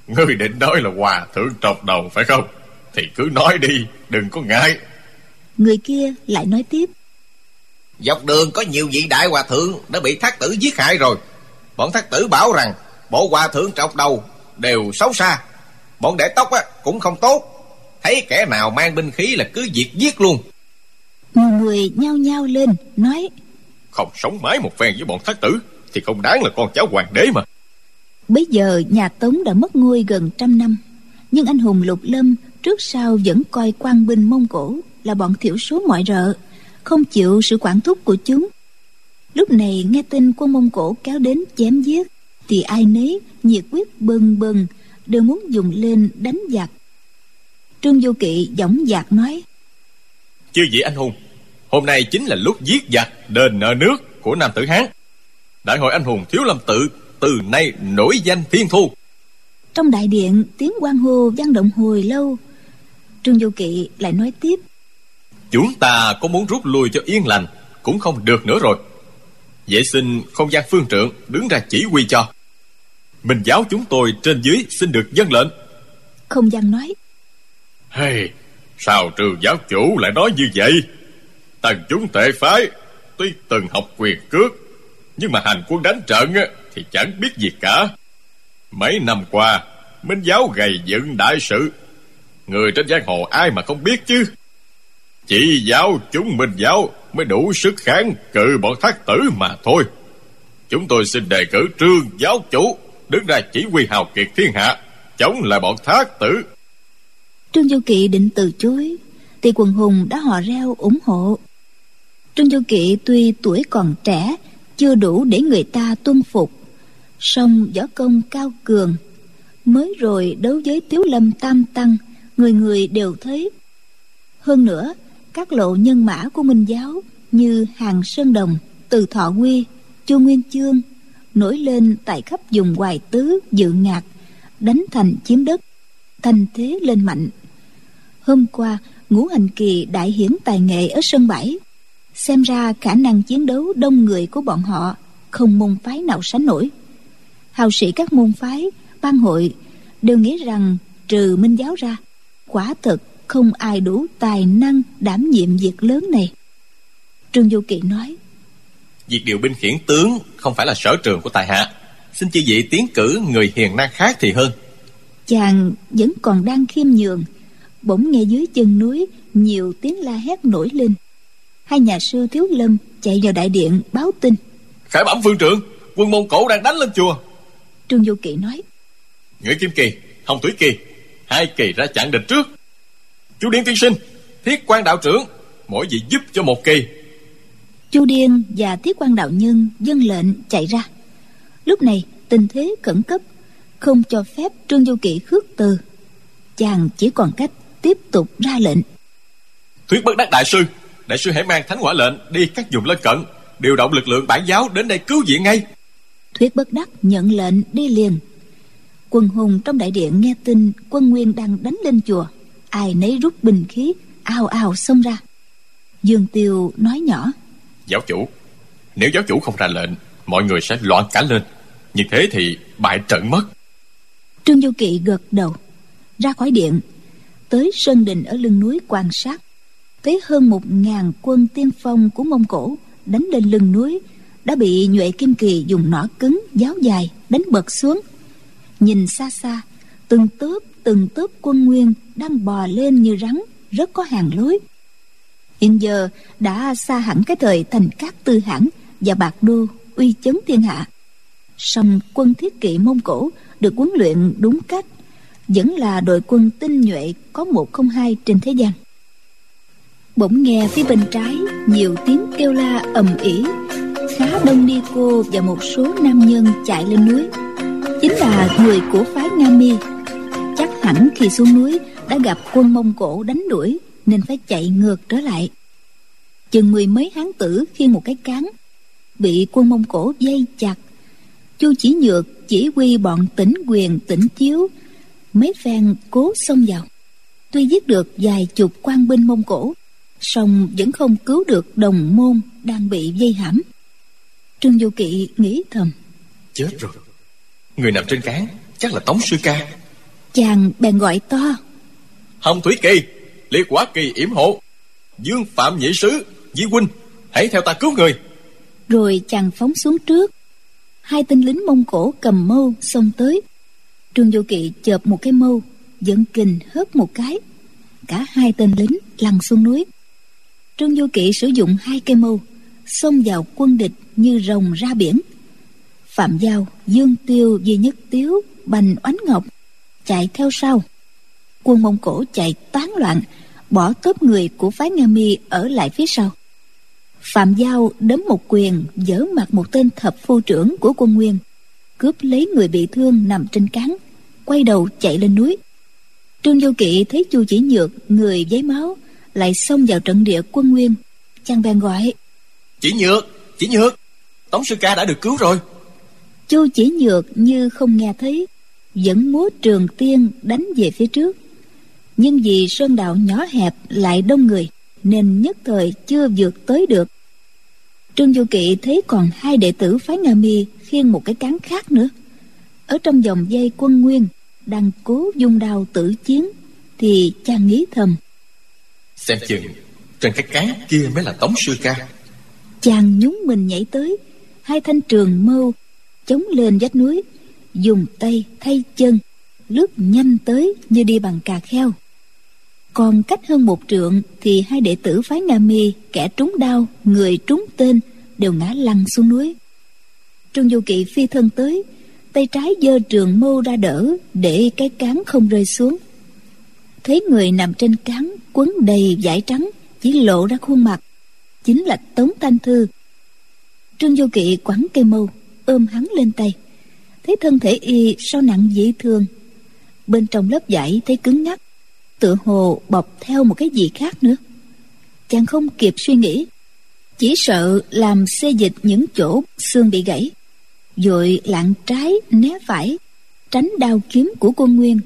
Ngươi định nói là hòa thượng trọc đầu phải không? Thì cứ nói đi Đừng có ngại. Người kia lại nói tiếp. Dọc đường có nhiều vị đại hòa thượng Đã bị thác tử giết hại rồi. Bọn thác tử bảo rằng Bộ hòa thượng trọc đầu đều xấu xa. Bọn đệ tóc á, cũng không tốt. Thấy kẻ nào mang binh khí là cứ diệt giết luôn. Mọi người nhao nhao lên Nói Không sống mái một phen với bọn thác tử Thì không đáng là con cháu hoàng đế mà. Bây giờ nhà Tống đã mất ngôi gần trăm năm Nhưng anh hùng Lục Lâm Trước sau vẫn coi quan binh Mông Cổ Là bọn thiểu số mọi rợ Không chịu sự quản thúc của chúng. Lúc này nghe tin quân Mông Cổ kéo đến chém giết Thì ai nấy nhiệt quyết bừng bừng Đều muốn dùng lên đánh giặc. Trương Vô Kỵ dõng dạc nói Chư vị anh hùng Hôm nay chính là lúc giết giặc đền nợ nước của Nam Tử Hán. Đại hội anh hùng Thiếu Lâm Tự từ nay nổi danh thiên thu. Trong đại điện tiếng quan hô vang động hồi lâu Trương Vô Kỵ lại nói tiếp Chúng ta có muốn rút lui cho yên lành Cũng không được nữa rồi. Vậy xin không gian phương trượng Đứng ra chỉ huy cho Minh giáo chúng tôi trên dưới xin được dân lệnh. Không gian nói. Hey, Sao trường giáo chủ lại nói như vậy? Tần chúng tệ phái Tuy từng học quyền cước Nhưng mà hành quân đánh trận Thì chẳng biết gì cả. Mấy năm qua Minh giáo gầy dựng đại sự. Người trên giang hồ ai mà không biết chứ? Chỉ giáo chúng Minh giáo Mới đủ sức kháng cự bọn thác tử mà thôi. Chúng tôi xin đề cử trương giáo chủ Đứng ra chỉ huy hào kiệt thiên hạ, Chống lại bọn thác tử. Trương Du Kỵ định từ chối, Thì quần hùng đã hò reo ủng hộ. Trương Du Kỵ tuy tuổi còn trẻ, Chưa đủ để người ta tuân phục. Song võ công cao cường, Mới rồi đấu với Tiếu Lâm Tam Tăng, Người người đều thấy. Hơn nữa, Các lộ nhân mã của Minh Giáo Như Hàng Sơn Đồng, Từ Thọ nguy Chu Nguyên Chương Nổi lên tại khắp vùng Hoài Tứ, Dự Ngạc, Đánh thành chiếm đất Thành thế lên mạnh. Hôm qua, Ngũ Hành Kỳ đại hiển tài nghệ ở sân bãi. Xem ra khả năng chiến đấu đông người của bọn họ Không môn phái nào sánh nổi. Hào sĩ các môn phái, Ban hội Đều nghĩ rằng trừ minh giáo ra, Quả thực không ai đủ tài năng Đảm nhiệm việc lớn này. Trương Du Kỳ nói Việc điều binh khiển tướng Không phải là sở trường của tài hạ. Xin chư vị tiến cử người hiền năng khác thì hơn. Chàng vẫn còn đang khiêm nhường. Bỗng nghe dưới chân núi nhiều tiếng la hét nổi lên. Hai nhà sư thiếu lâm chạy vào đại điện báo tin. Khải bẩm phương trưởng quân mông cổ đang đánh lên chùa. Trương du kỵ nói nguyễn kim kỳ hồng thủy kỳ hai kỳ ra chặn địch trước. Chú điên tiên sinh thiết quan đạo trưởng mỗi vị giúp cho một kỳ chu điên và thiết quan đạo nhân dân lệnh chạy ra. Lúc này tình thế khẩn cấp không cho phép trương du kỵ khước từ. Chàng chỉ còn cách tiếp tục ra lệnh. Thuyết bất đắc đại sư đại sư hãy mang thánh hỏa lệnh đi các vùng lân cận điều động lực lượng bản giáo đến đây cứu viện ngay. Thuyết bất đắc nhận lệnh đi liền. Quân hùng trong đại điện nghe tin quân nguyên đang đánh lên chùa ai nấy rút bình khí ào ào xông ra. Dương tiêu nói nhỏ giáo chủ. Nếu giáo chủ không ra lệnh, mọi người sẽ loạn cả lên. Như thế thì bại trận mất. Trương du kỵ gật đầu, ra khỏi điện. Tới sơn đình ở lưng núi quan sát, thấy hơn một ngàn quân tiên phong của mông cổ đánh lên lưng núi, đã bị nhuệ kim kỳ dùng nỏ cứng, giáo dài, đánh bật xuống. Nhìn xa xa, từng tớp từng tớp quân nguyên đang bò lên như rắn, rất có hàng lối hiện giờ đã xa hẳn cái thời thành cát tư hãn và bạc đô uy chấn thiên hạ. Song quân thiết kỵ mông cổ được huấn luyện đúng cách, vẫn là đội quân tinh nhuệ có một không hai trên thế gian. Bỗng nghe phía bên trái nhiều tiếng kêu la ầm ĩ, khá đông ni cô và một số nam nhân chạy lên núi. Chính là người của phái nga mi. Chắc hẳn khi xuống núi đã gặp quân mông cổ đánh đuổi nên phải chạy ngược trở lại. Chừng mười mấy hán tử khiêng một cái cán bị quân mông cổ dây chặt. Chu chỉ nhược chỉ huy bọn tỉnh quyền tỉnh chiếu mấy phen cố xông vào. Tuy giết được vài chục quan binh mông cổ song vẫn không cứu được đồng môn đang bị dây hãm. Trương du kỵ nghĩ thầm chết rồi. Người nằm trên cán chắc là tống sư ca. chàng bèn gọi to hồng thủy kỳ liệt quả kỳ yểm hộ. Dương phạm nhị sứ di huynh, hãy theo ta cứu người. Rồi chàng phóng xuống trước. Hai tên lính mông cổ cầm mâu xông tới. Trương du kỵ chợp một cái mâu dẫn kình hớt một cái. Cả hai tên lính lăn xuống núi. Trương du kỵ sử dụng hai cây mâu, xông vào quân địch như rồng ra biển. Phạm giao, dương tiêu di nhất tiếu, bành oánh ngọc chạy theo sau quân mông cổ chạy tán loạn bỏ tớp người của phái nga mi ở lại phía sau. Phạm giao đấm một quyền dỡ mặt một tên thập phu trưởng của quân nguyên cướp lấy người bị thương nằm trên cán quay đầu chạy lên núi. Trương du kỵ thấy chu chỉ nhược người giấy máu lại xông vào trận địa quân nguyên chàng bèn gọi chỉ nhược chỉ nhược tống sư ca đã được cứu rồi. Chu chỉ nhược như không nghe thấy vẫn múa trường tiên đánh về phía trước nhưng vì sơn đạo nhỏ hẹp lại đông người nên nhất thời chưa vượt tới được. Trương du kỵ thấy còn hai đệ tử phái nga mi khiêng một cái cán khác nữa. Ở trong vòng dây quân nguyên đang cố dung đao tử chiến thì chàng nghĩ thầm. Xem chừng trên cái cán kia mới là tống sư ca. Chàng nhúng mình nhảy tới hai thanh trường mâu chống lên vách núi dùng tay thay chân lướt nhanh tới như đi bằng cà kheo còn cách hơn một trượng thì hai đệ tử phái nga mi, kẻ trúng đao, người trúng tên, đều ngã lăn xuống núi. Trương du kỵ phi thân tới, tay trái giơ trường mâu ra đỡ để cái cán không rơi xuống. Thấy người nằm trên cán quấn đầy vải trắng, chỉ lộ ra khuôn mặt, chính là tống thanh thư. Trương du kỵ quẳng cây mâu, ôm hắn lên tay. Thấy thân thể y, sao nặng dị thường bên trong lớp vải thấy cứng ngắc tựa hồ bọc theo một cái gì khác nữa. Chàng không kịp suy nghĩ, chỉ sợ làm xê dịch những chỗ xương bị gãy vội lạng trái né phải, tránh đao kiếm của quân nguyên,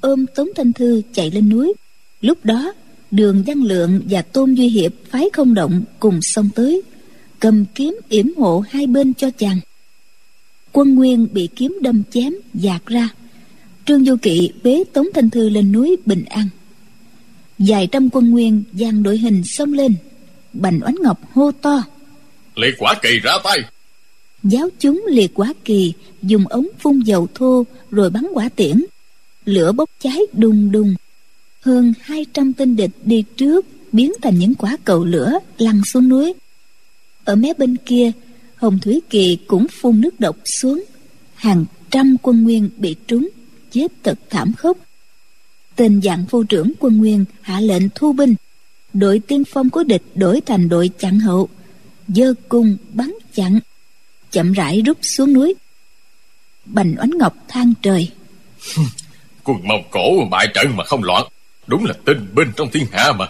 ôm tống thanh thư chạy lên núi. Lúc đó, đường văn lượng và tôn duy hiệp phái không động cùng xông tới, cầm kiếm yểm hộ hai bên cho chàng. Quân nguyên bị kiếm đâm chém dạt ra trương du kỵ bế tống thanh thư lên núi bình an. Vài trăm quân nguyên giang đội hình xông lên bành oánh ngọc hô to. Liệt quả kỳ ra tay. Giáo chúng liệt quả kỳ dùng ống phun dầu thô rồi bắn quả tiễn. Lửa bốc cháy đùng đùng. Hơn 200 tên địch đi trước biến thành những quả cầu lửa lăn xuống núi. Ở mé bên kia hồng thủy kỳ cũng phun nước độc xuống. Hàng trăm quân nguyên bị trúng chết thật thảm khốc. Tên dạng phu trưởng quân nguyên hạ lệnh thu binh. Đội tiên phong của địch đổi thành đội chặn hậu. Dơ cung bắn chặn chậm rãi rút xuống núi. Bành oánh ngọc than trời. Quân mông cổ bại trận mà không loạn. Đúng là tinh binh trong thiên hạ mà.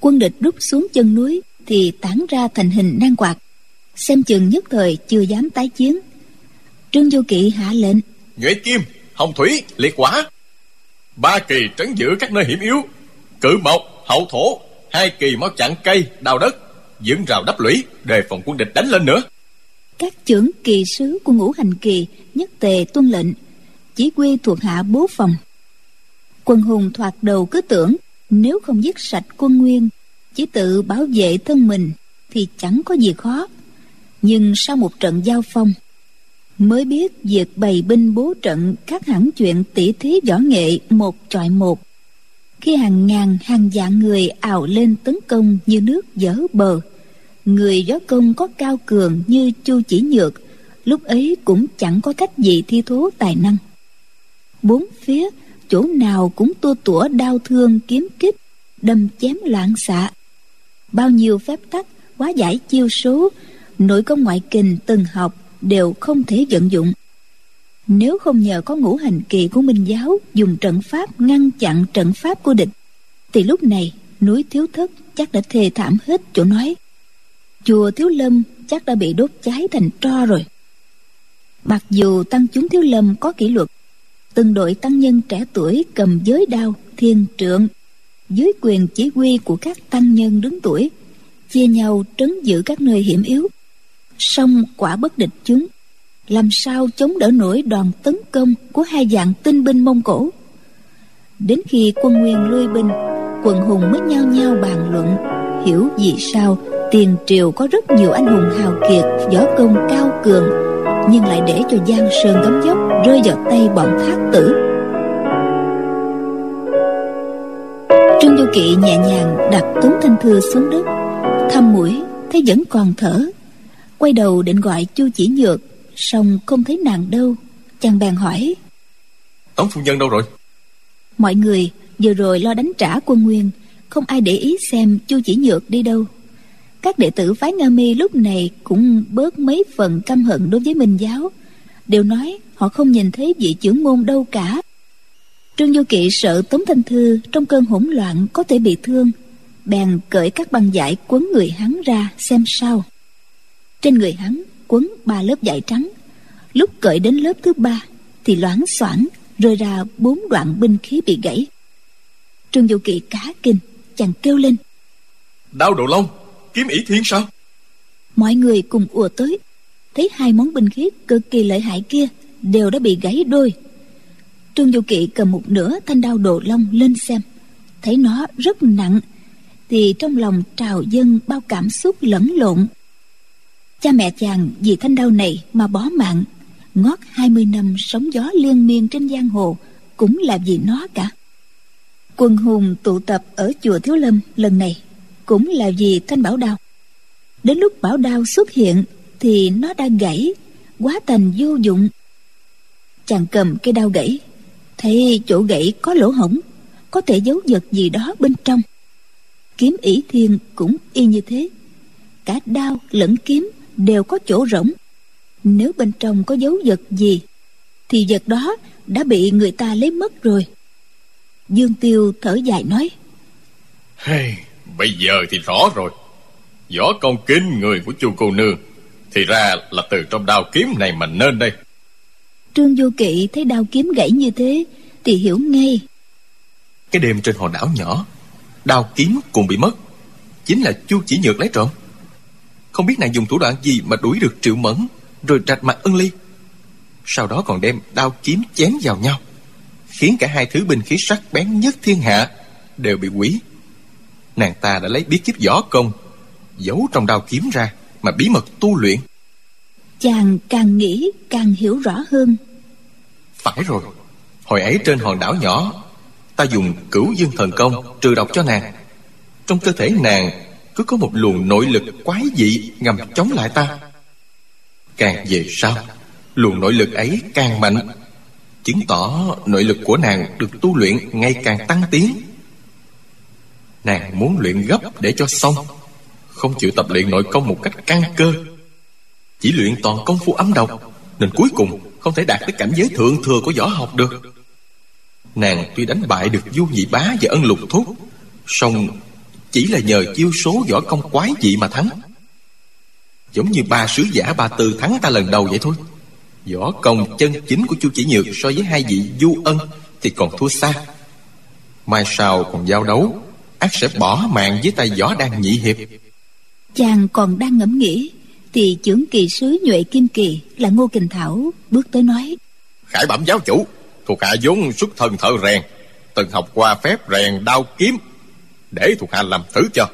Quân địch rút xuống chân núi thì tản ra thành hình nan quạt. Xem chừng nhất thời chưa dám tái chiến. Trương du kỵ hạ lệnh. Nhuệ kim hồng thủy, liệt quả. Ba kỳ trấn giữ các nơi hiểm yếu. Cự mộc, hậu thổ. Hai kỳ mau chặn cây, đào đất. Dựng rào đắp lũy, đề phòng quân địch đánh lên nữa. Các trưởng kỳ sứ của ngũ hành kỳ nhất tề tuân lệnh, chỉ quy thuộc hạ bố phòng. Quân hùng thoạt đầu cứ tưởng, nếu không giết sạch quân nguyên, chỉ tự bảo vệ thân mình thì chẳng có gì khó. Nhưng sau một trận giao phong mới biết việc bày binh bố trận khác hẳn chuyện tỉ thí võ nghệ một chọi một. Khi hàng ngàn, hàng vạn người ào lên tấn công như nước dở bờ, người gió công có cao cường như chu chỉ nhược, lúc ấy cũng chẳng có cách gì thi thố tài năng. Bốn phía, chỗ nào cũng tua tủa đau thương kiếm kích, đâm chém loạn xạ. Bao nhiêu phép tắc, quá giải chiêu số nội công ngoại kình từng học đều không thể vận dụng. Nếu không nhờ có ngũ hành kỳ của minh giáo dùng trận pháp ngăn chặn trận pháp của địch, thì lúc này núi thiếu thất chắc đã thê thảm hết chỗ nói. Chùa thiếu lâm chắc đã bị đốt cháy thành tro rồi. Mặc dù tăng chúng thiếu lâm có kỷ luật, từng đội tăng nhân trẻ tuổi cầm giới đao, thiên trượng, dưới quyền chỉ huy của các tăng nhân đứng tuổi, chia nhau trấn giữ các nơi hiểm yếu song quả bất địch chúng làm sao chống đỡ nổi đoàn tấn công của hai dạng tinh binh mông cổ? Đến khi quân nguyên lui binh, quần hùng mới nhao nhao bàn luận, hiểu vì sao tiền triều có rất nhiều anh hùng hào kiệt, võ công cao cường, nhưng lại để cho giang sơn gấm dốc rơi vào tay bọn thác tử. Trương du kỵ nhẹ nhàng đặt tuấn thanh thư xuống đất, thăm mũi, thấy vẫn còn thở quay đầu định gọi chu chỉ nhược song không thấy nàng đâu. Chàng bèn hỏi tống phu nhân đâu rồi? Mọi người vừa rồi lo đánh trả quân nguyên không ai để ý xem chu chỉ nhược đi đâu. Các đệ tử phái nga mi lúc này cũng bớt mấy phần căm hận đối với minh giáo. Đều nói họ không nhìn thấy vị trưởng môn đâu cả. Trương du kỵ sợ tống thanh thư trong cơn hỗn loạn có thể bị thương bèn cởi các băng vải quấn người hắn ra xem sao trên người hắn quấn ba lớp vải trắng. Lúc cởi đến lớp thứ ba thì loáng xoảng rơi ra bốn đoạn binh khí bị gãy. Trương du kỵ cá kinh chàng kêu lên. Đao đồ long kiếm ỷ thiên sao? Mọi người cùng ùa tới thấy hai món binh khí cực kỳ lợi hại kia đều đã bị gãy đôi. Trương du kỵ cầm một nửa thanh đao đồ long lên xem thấy nó rất nặng thì trong lòng trào dâng bao cảm xúc lẫn lộn cha mẹ chàng vì thanh đau này mà bó mạng. Ngót 20 năm sóng gió liên miên trên giang hồ cũng là vì nó cả. Quân hùng tụ tập ở chùa thiếu lâm lần này cũng là vì thanh bảo đao. Đến lúc bảo đao xuất hiện thì nó đã gãy, quá thành vô dụng. Chàng cầm cây đao gãy, thấy chỗ gãy có lỗ hổng, có thể giấu vật gì đó bên trong. Kiếm ỷ thiên cũng y như thế. Cả đao lẫn kiếm đều có chỗ rỗng. Nếu bên trong có dấu vật gì thì vật đó đã bị người ta lấy mất rồi. Dương tiêu thở dài nói hey, bây giờ thì rõ rồi. Võ công kinh người của chu cô nương thì ra là từ trong đao kiếm này mà nên đây. Trương vô kỵ thấy đao kiếm gãy như thế thì hiểu ngay. Cái đêm trên hòn đảo nhỏ đao kiếm cùng bị mất. Chính là chu chỉ nhược lấy trộm không biết nàng dùng thủ đoạn gì mà đuổi được triệu mẫn rồi rạch mặt ân ly. Sau đó còn đem đao kiếm chém vào nhau khiến cả hai thứ binh khí sắc bén nhất thiên hạ đều bị hủy nàng ta đã lấy bí kíp võ công giấu trong đao kiếm ra mà bí mật tu luyện. Chàng càng nghĩ càng hiểu rõ hơn. Phải rồi hồi ấy trên hòn đảo nhỏ Ta dùng cửu dương thần công Trừ độc cho nàng. Trong cơ thể nàng cứ có một luồng nội lực quái dị Ngầm chống lại ta. Càng về sau, Luồng nội lực ấy càng mạnh, Chứng tỏ nội lực của nàng Được tu luyện ngày càng tăng tiến. Nàng muốn luyện gấp để cho xong, Không chịu tập luyện nội công một cách căn cơ. Chỉ luyện toàn công phu ấm độc, Nên cuối cùng không thể đạt tới cảnh giới thượng thừa của võ học được. Nàng tuy đánh bại được Du Nhị Bá và Ân Lục Thúc, song chỉ là nhờ chiêu số võ công quái dị mà thắng. Giống như ba sứ giả ba tư thắng ta lần đầu vậy thôi. Võ công chân chính của Chu Chỉ Nhược so với hai vị Du Ân Thì còn thua xa. Mai sau còn giao đấu ác sẽ bỏ mạng với tay võ đang nhị hiệp. Chàng còn đang ngẫm nghĩ thì trưởng kỳ sứ nhuệ kim kỳ là ngô kình thảo bước tới nói. Khải bẩm giáo chủ thuộc hạ vốn xuất thân thợ rèn từng học qua phép rèn đao kiếm để thuộc hạ làm thử cho.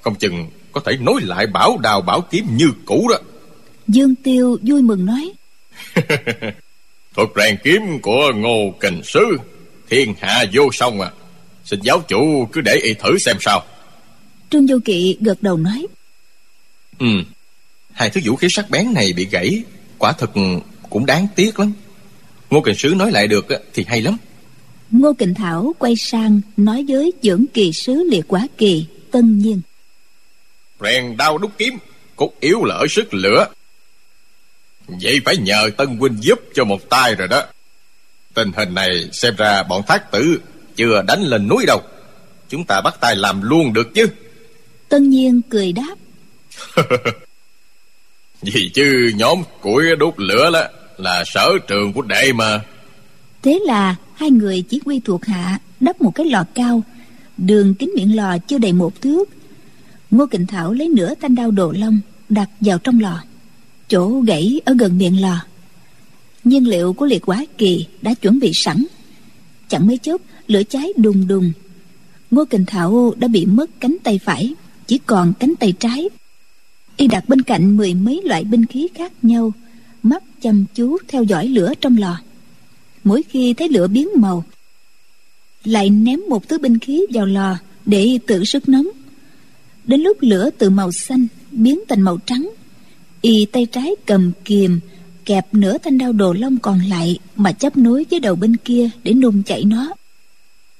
Không chừng có thể nối lại bảo đào bảo kiếm như cũ đó. Dương tiêu vui mừng nói. <laughs> Thuật rèn kiếm của ngô kình sứ thiên hạ vô song à. Xin giáo chủ cứ để y thử xem sao. Trương Vô Kỵ gật đầu nói. Ừ Hai thứ vũ khí sắc bén này bị gãy Quả thực cũng đáng tiếc lắm. Ngô Kình Sứ nói lại được thì hay lắm Ngô Kình Thảo quay sang Nói với dưỡng kỳ sứ liệt quá kỳ Tân nhiên. Rèn đau đúc kiếm Cốt yếu là ở sức lửa. Vậy phải nhờ Tân Huynh giúp cho một tay rồi đó. Tình hình này xem ra bọn thác tử chưa đánh lên núi đâu. Chúng ta bắt tay làm luôn được chứ? Tân nhiên cười đáp. <laughs> Vì chứ nhóm củi đốt lửa đó Là sở trường của đệ mà Thế là hai người chỉ huy thuộc hạ Đắp một cái lò cao, Đường kính miệng lò chưa đầy một thước. Ngô Kình Thảo lấy nửa thanh đao đồ lông Đặt vào trong lò, Chỗ gãy ở gần miệng lò. Nhiên liệu của liệt quá kỳ đã chuẩn bị sẵn. Chẳng mấy chốc, lửa cháy đùng đùng. Ngô kình thảo đã bị mất cánh tay phải, chỉ còn cánh tay trái. Y đặt bên cạnh mười mấy loại binh khí khác nhau, mắt chăm chú theo dõi lửa trong lò mỗi khi thấy lửa biến màu, lại ném một thứ binh khí vào lò để tự sức nóng. Đến lúc lửa từ màu xanh biến thành màu trắng, y tay trái cầm kiềm kẹp nửa thanh đao đồ lông còn lại mà chấp nối với đầu bên kia để nung chảy nó.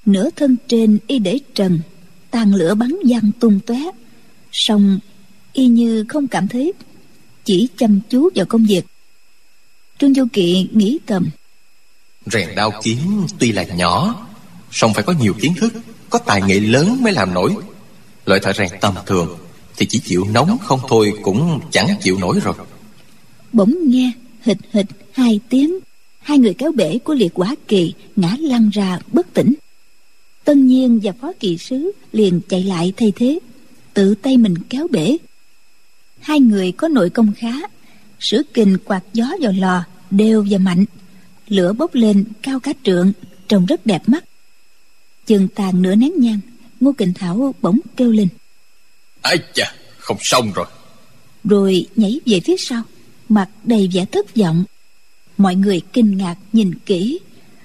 Nửa thân trên y để trần, tàn lửa bắn văng tung tóe. Song y như không cảm thấy chỉ chăm chú vào công việc. Trương du kỵ nghĩ thầm rèn đao kiếm tuy là nhỏ song phải có nhiều kiến thức có tài nghệ lớn mới làm nổi loại thợ rèn tầm thường thì chỉ chịu nóng không thôi cũng chẳng chịu nổi rồi bỗng nghe hịch hịch hai tiếng hai người kéo bể của liệt quả kỳ ngã lăn ra bất tỉnh Tân Nhiên và Phó Kỳ Sứ liền chạy lại thay thế, tự tay mình kéo bể. Hai người có nội công khá, sửa kình quạt gió vào lò, đều và mạnh. Lửa bốc lên cao cả trượng, trông rất đẹp mắt. Chừng tàn nửa nén nhang, Ngô Kình Thảo bỗng kêu lên. Ái chà, không xong rồi. Rồi nhảy về phía sau, mặt đầy vẻ thất vọng. Mọi người kinh ngạc nhìn kỹ,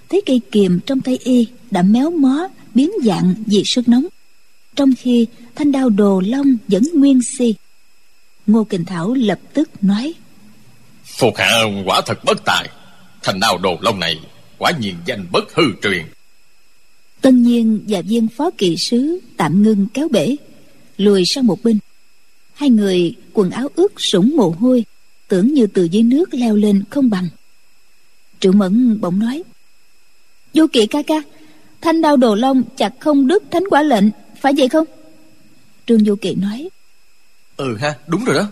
thấy cây kiềm trong tay y đã méo mó biến dạng vì sức nóng trong khi thanh đao đồ long vẫn nguyên si ngô kình thảo lập tức nói phục hạ quả thật bất tài thanh đao đồ long này quả nhiên danh bất hư truyền. Tân nhiên và viên phó kỳ sứ tạm ngưng kéo bể lùi sang một bên. Hai người quần áo ướt sũng mồ hôi tưởng như từ dưới nước leo lên không bằng. Triệu mẫn bỗng nói vô kỵ ca ca thanh đao đồ long chặt không đứt thánh quả lệnh phải vậy không? Trương du kỳ nói ừ ha đúng rồi đó.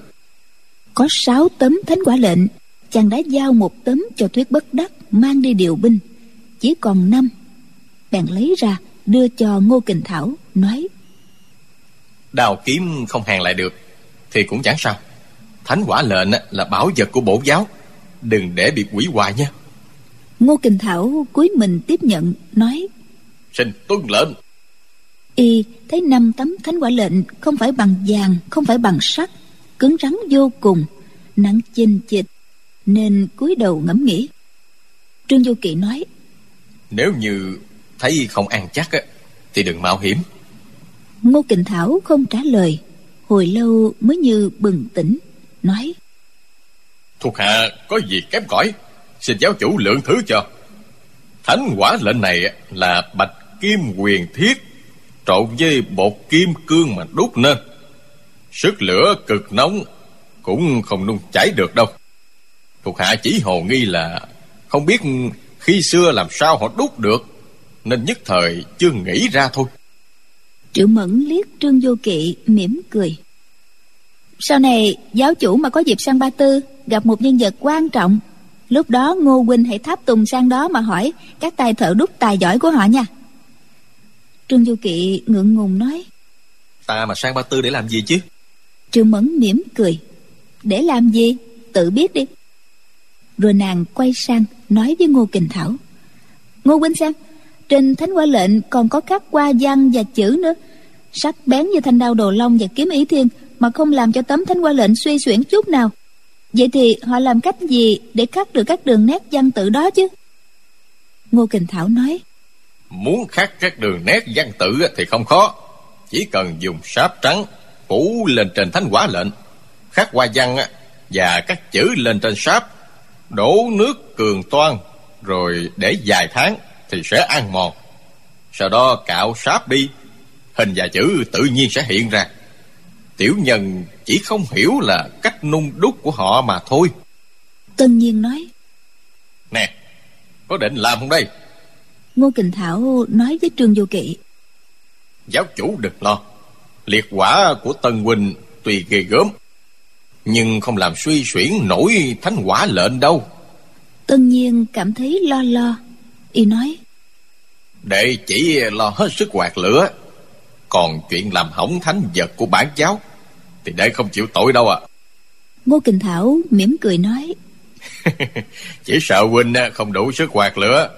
Có sáu tấm thánh quả lệnh chàng đã giao một tấm cho thuyết bất đắc mang đi điều binh. Chỉ còn năm. Bèn lấy ra đưa cho ngô kình thảo nói. Đào kiếm không hàng lại được thì cũng chẳng sao. Thánh quả lệnh là bảo vật của bổ giáo. Đừng để bị quỷ hoại nha. Ngô kình thảo cúi mình tiếp nhận nói. Xin tuân lệnh. Y thấy năm tấm thánh quả lệnh không phải bằng vàng không phải bằng sắt cứng rắn vô cùng nặng chinh chịch nên cúi đầu ngẫm nghĩ trương du kỵ nói nếu như thấy không an chắc á, thì đừng mạo hiểm. Ngô Kình Thảo không trả lời, hồi lâu mới như bừng tỉnh, nói Thuộc hạ có gì kém cỏi, xin giáo chủ lượng thứ cho. Thánh quả lệnh này là bạch kim quyền thiết trộn với bột kim cương mà đúc nên. Sức lửa cực nóng cũng không nung cháy được đâu. Thuộc hạ chỉ hồ nghi là không biết khi xưa làm sao họ đúc được nên nhất thời chưa nghĩ ra thôi. Triệu Mẫn liếc Trương Vô Kỵ mỉm cười. Sau này giáo chủ mà có dịp sang Ba Tư gặp một nhân vật quan trọng lúc đó Ngô huynh hãy tháp tùng sang đó mà hỏi các tài thợ đúc tài giỏi của họ nha. Trương Du Kỵ ngượng ngùng nói Ta mà sang Ba Tư để làm gì chứ Triệu Mẫn mỉm cười Để làm gì Tự biết đi rồi nàng quay sang nói với Ngô Kình Thảo. Ngô Huynh xem, Trên thánh quả lệnh còn có các qua văn và chữ nữa. Sắc bén như thanh đao đồ long và kiếm ý thiên Mà không làm cho tấm thánh quả lệnh suy xuyển chút nào. Vậy thì họ làm cách gì Để khắc được các đường nét văn tự đó chứ? Ngô Kình Thảo nói, Muốn khắc các đường nét văn tự thì không khó. Chỉ cần dùng sáp trắng Phủ lên trên thánh quả lệnh, Khắc hoa văn và các chữ lên trên sáp Đổ nước cường toan Rồi để vài tháng Thì sẽ ăn mòn. Sau đó cạo sáp đi Hình và chữ tự nhiên sẽ hiện ra. Tiểu nhân chỉ không hiểu là cách nung đúc của họ mà thôi. Tân nhiên nói Nè Có định làm không đây? Ngô Kình Thảo nói với Trương Vô Kỵ Giáo chủ đừng lo Liệt quả của Tân Huynh tuy ghê gớm Nhưng không làm suy xuyển nổi thánh quả lệnh đâu. Tân nhiên cảm thấy lo lo. Y nói Đệ chỉ lo hết sức quạt lửa Còn chuyện làm hỏng thánh vật của bản giáo Thì đệ không chịu tội đâu à Ngô Kình Thảo mỉm cười nói <laughs> Chỉ sợ huynh không đủ sức quạt lửa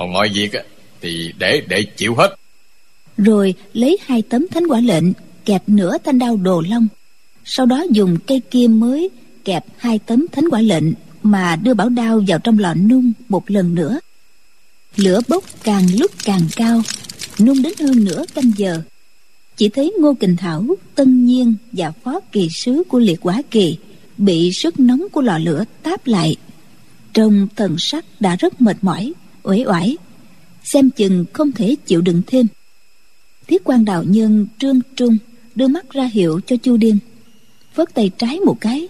còn mọi việc thì để để chịu hết. rồi lấy hai tấm thánh quả lệnh kẹp nửa thanh đao đồ long sau đó dùng cây kim mới kẹp hai tấm thánh quả lệnh mà đưa bảo đao vào trong lò nung một lần nữa. Lửa bốc càng lúc càng cao, nung đến hơn nửa canh giờ. Chỉ thấy ngô kình thảo, tân nhiên và phó kỳ sứ của liệt quả kỳ bị sức nóng của lò lửa táp lại. Trong thần sắc đã rất mệt mỏi, uể oải, xem chừng không thể chịu đựng thêm. Thiết quan đạo nhân trương trung đưa mắt ra hiệu cho chu điên vớt tay trái một cái.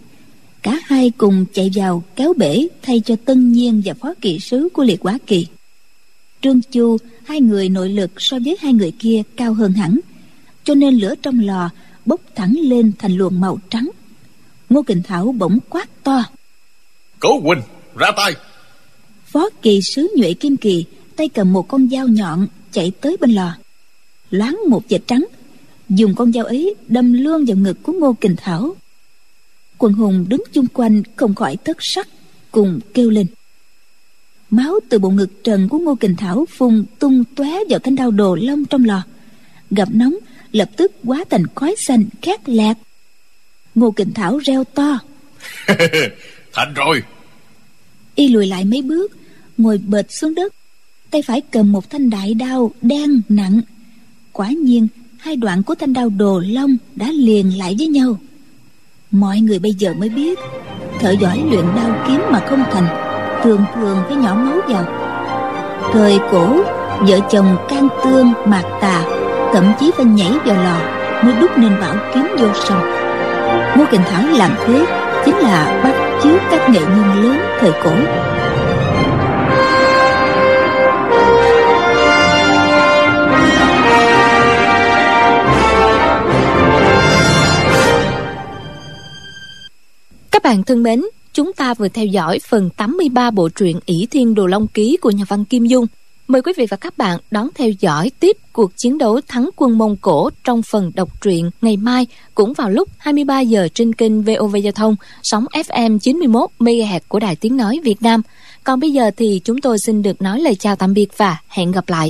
Cả hai cùng chạy vào kéo bể thay cho tân nhiên và phó kỵ sứ của liệt quá kỳ. Trương chu hai người nội lực so với hai người kia cao hơn hẳn cho nên lửa trong lò bốc thẳng lên thành luồng màu trắng. Ngô kình thảo bỗng quát to. Cố huynh ra tay! Phó kỳ sứ nhuệ kim kỳ tay cầm một con dao nhọn chạy tới bên lò loáng một vệt trắng dùng con dao ấy đâm luôn vào ngực của ngô kình thảo. Quần hùng đứng chung quanh không khỏi thất sắc cùng kêu lên. Máu từ bộ ngực trần của ngô kình thảo phun tung tóe vào thanh đao đồ lông trong lò. Gặp nóng lập tức hóa thành khói xanh khét lẹt. Ngô kình thảo reo to. <laughs> Thành rồi. Y lùi lại mấy bước ngồi bệt xuống đất. Tay phải cầm một thanh đại đao đen nặng. Quả nhiên hai đoạn của thanh đao đồ long đã liền lại với nhau. Mọi người bây giờ mới biết, thợ giỏi luyện đao kiếm mà không thành, thường thường phải nhỏ máu vào. Thời cổ, vợ chồng can tương, mạc tà, thậm chí phải nhảy vào lò mới đúc nên bảo kiếm vô sông ngô kình thảo làm thế chính là bắt chước các nghệ nhân lớn thời cổ. Các bạn thân mến, chúng ta vừa theo dõi phần 83 bộ truyện ỷ Thiên Đồ Long Ký của nhà văn Kim Dung. Mời quý vị và các bạn đón theo dõi tiếp cuộc chiến đấu thắng quân Mông Cổ trong phần đọc truyện ngày mai cũng vào lúc 23 giờ trên kênh VOV Giao thông, sóng FM 91 MHz của Đài Tiếng Nói Việt Nam. Còn bây giờ thì chúng tôi xin được nói lời chào tạm biệt và hẹn gặp lại.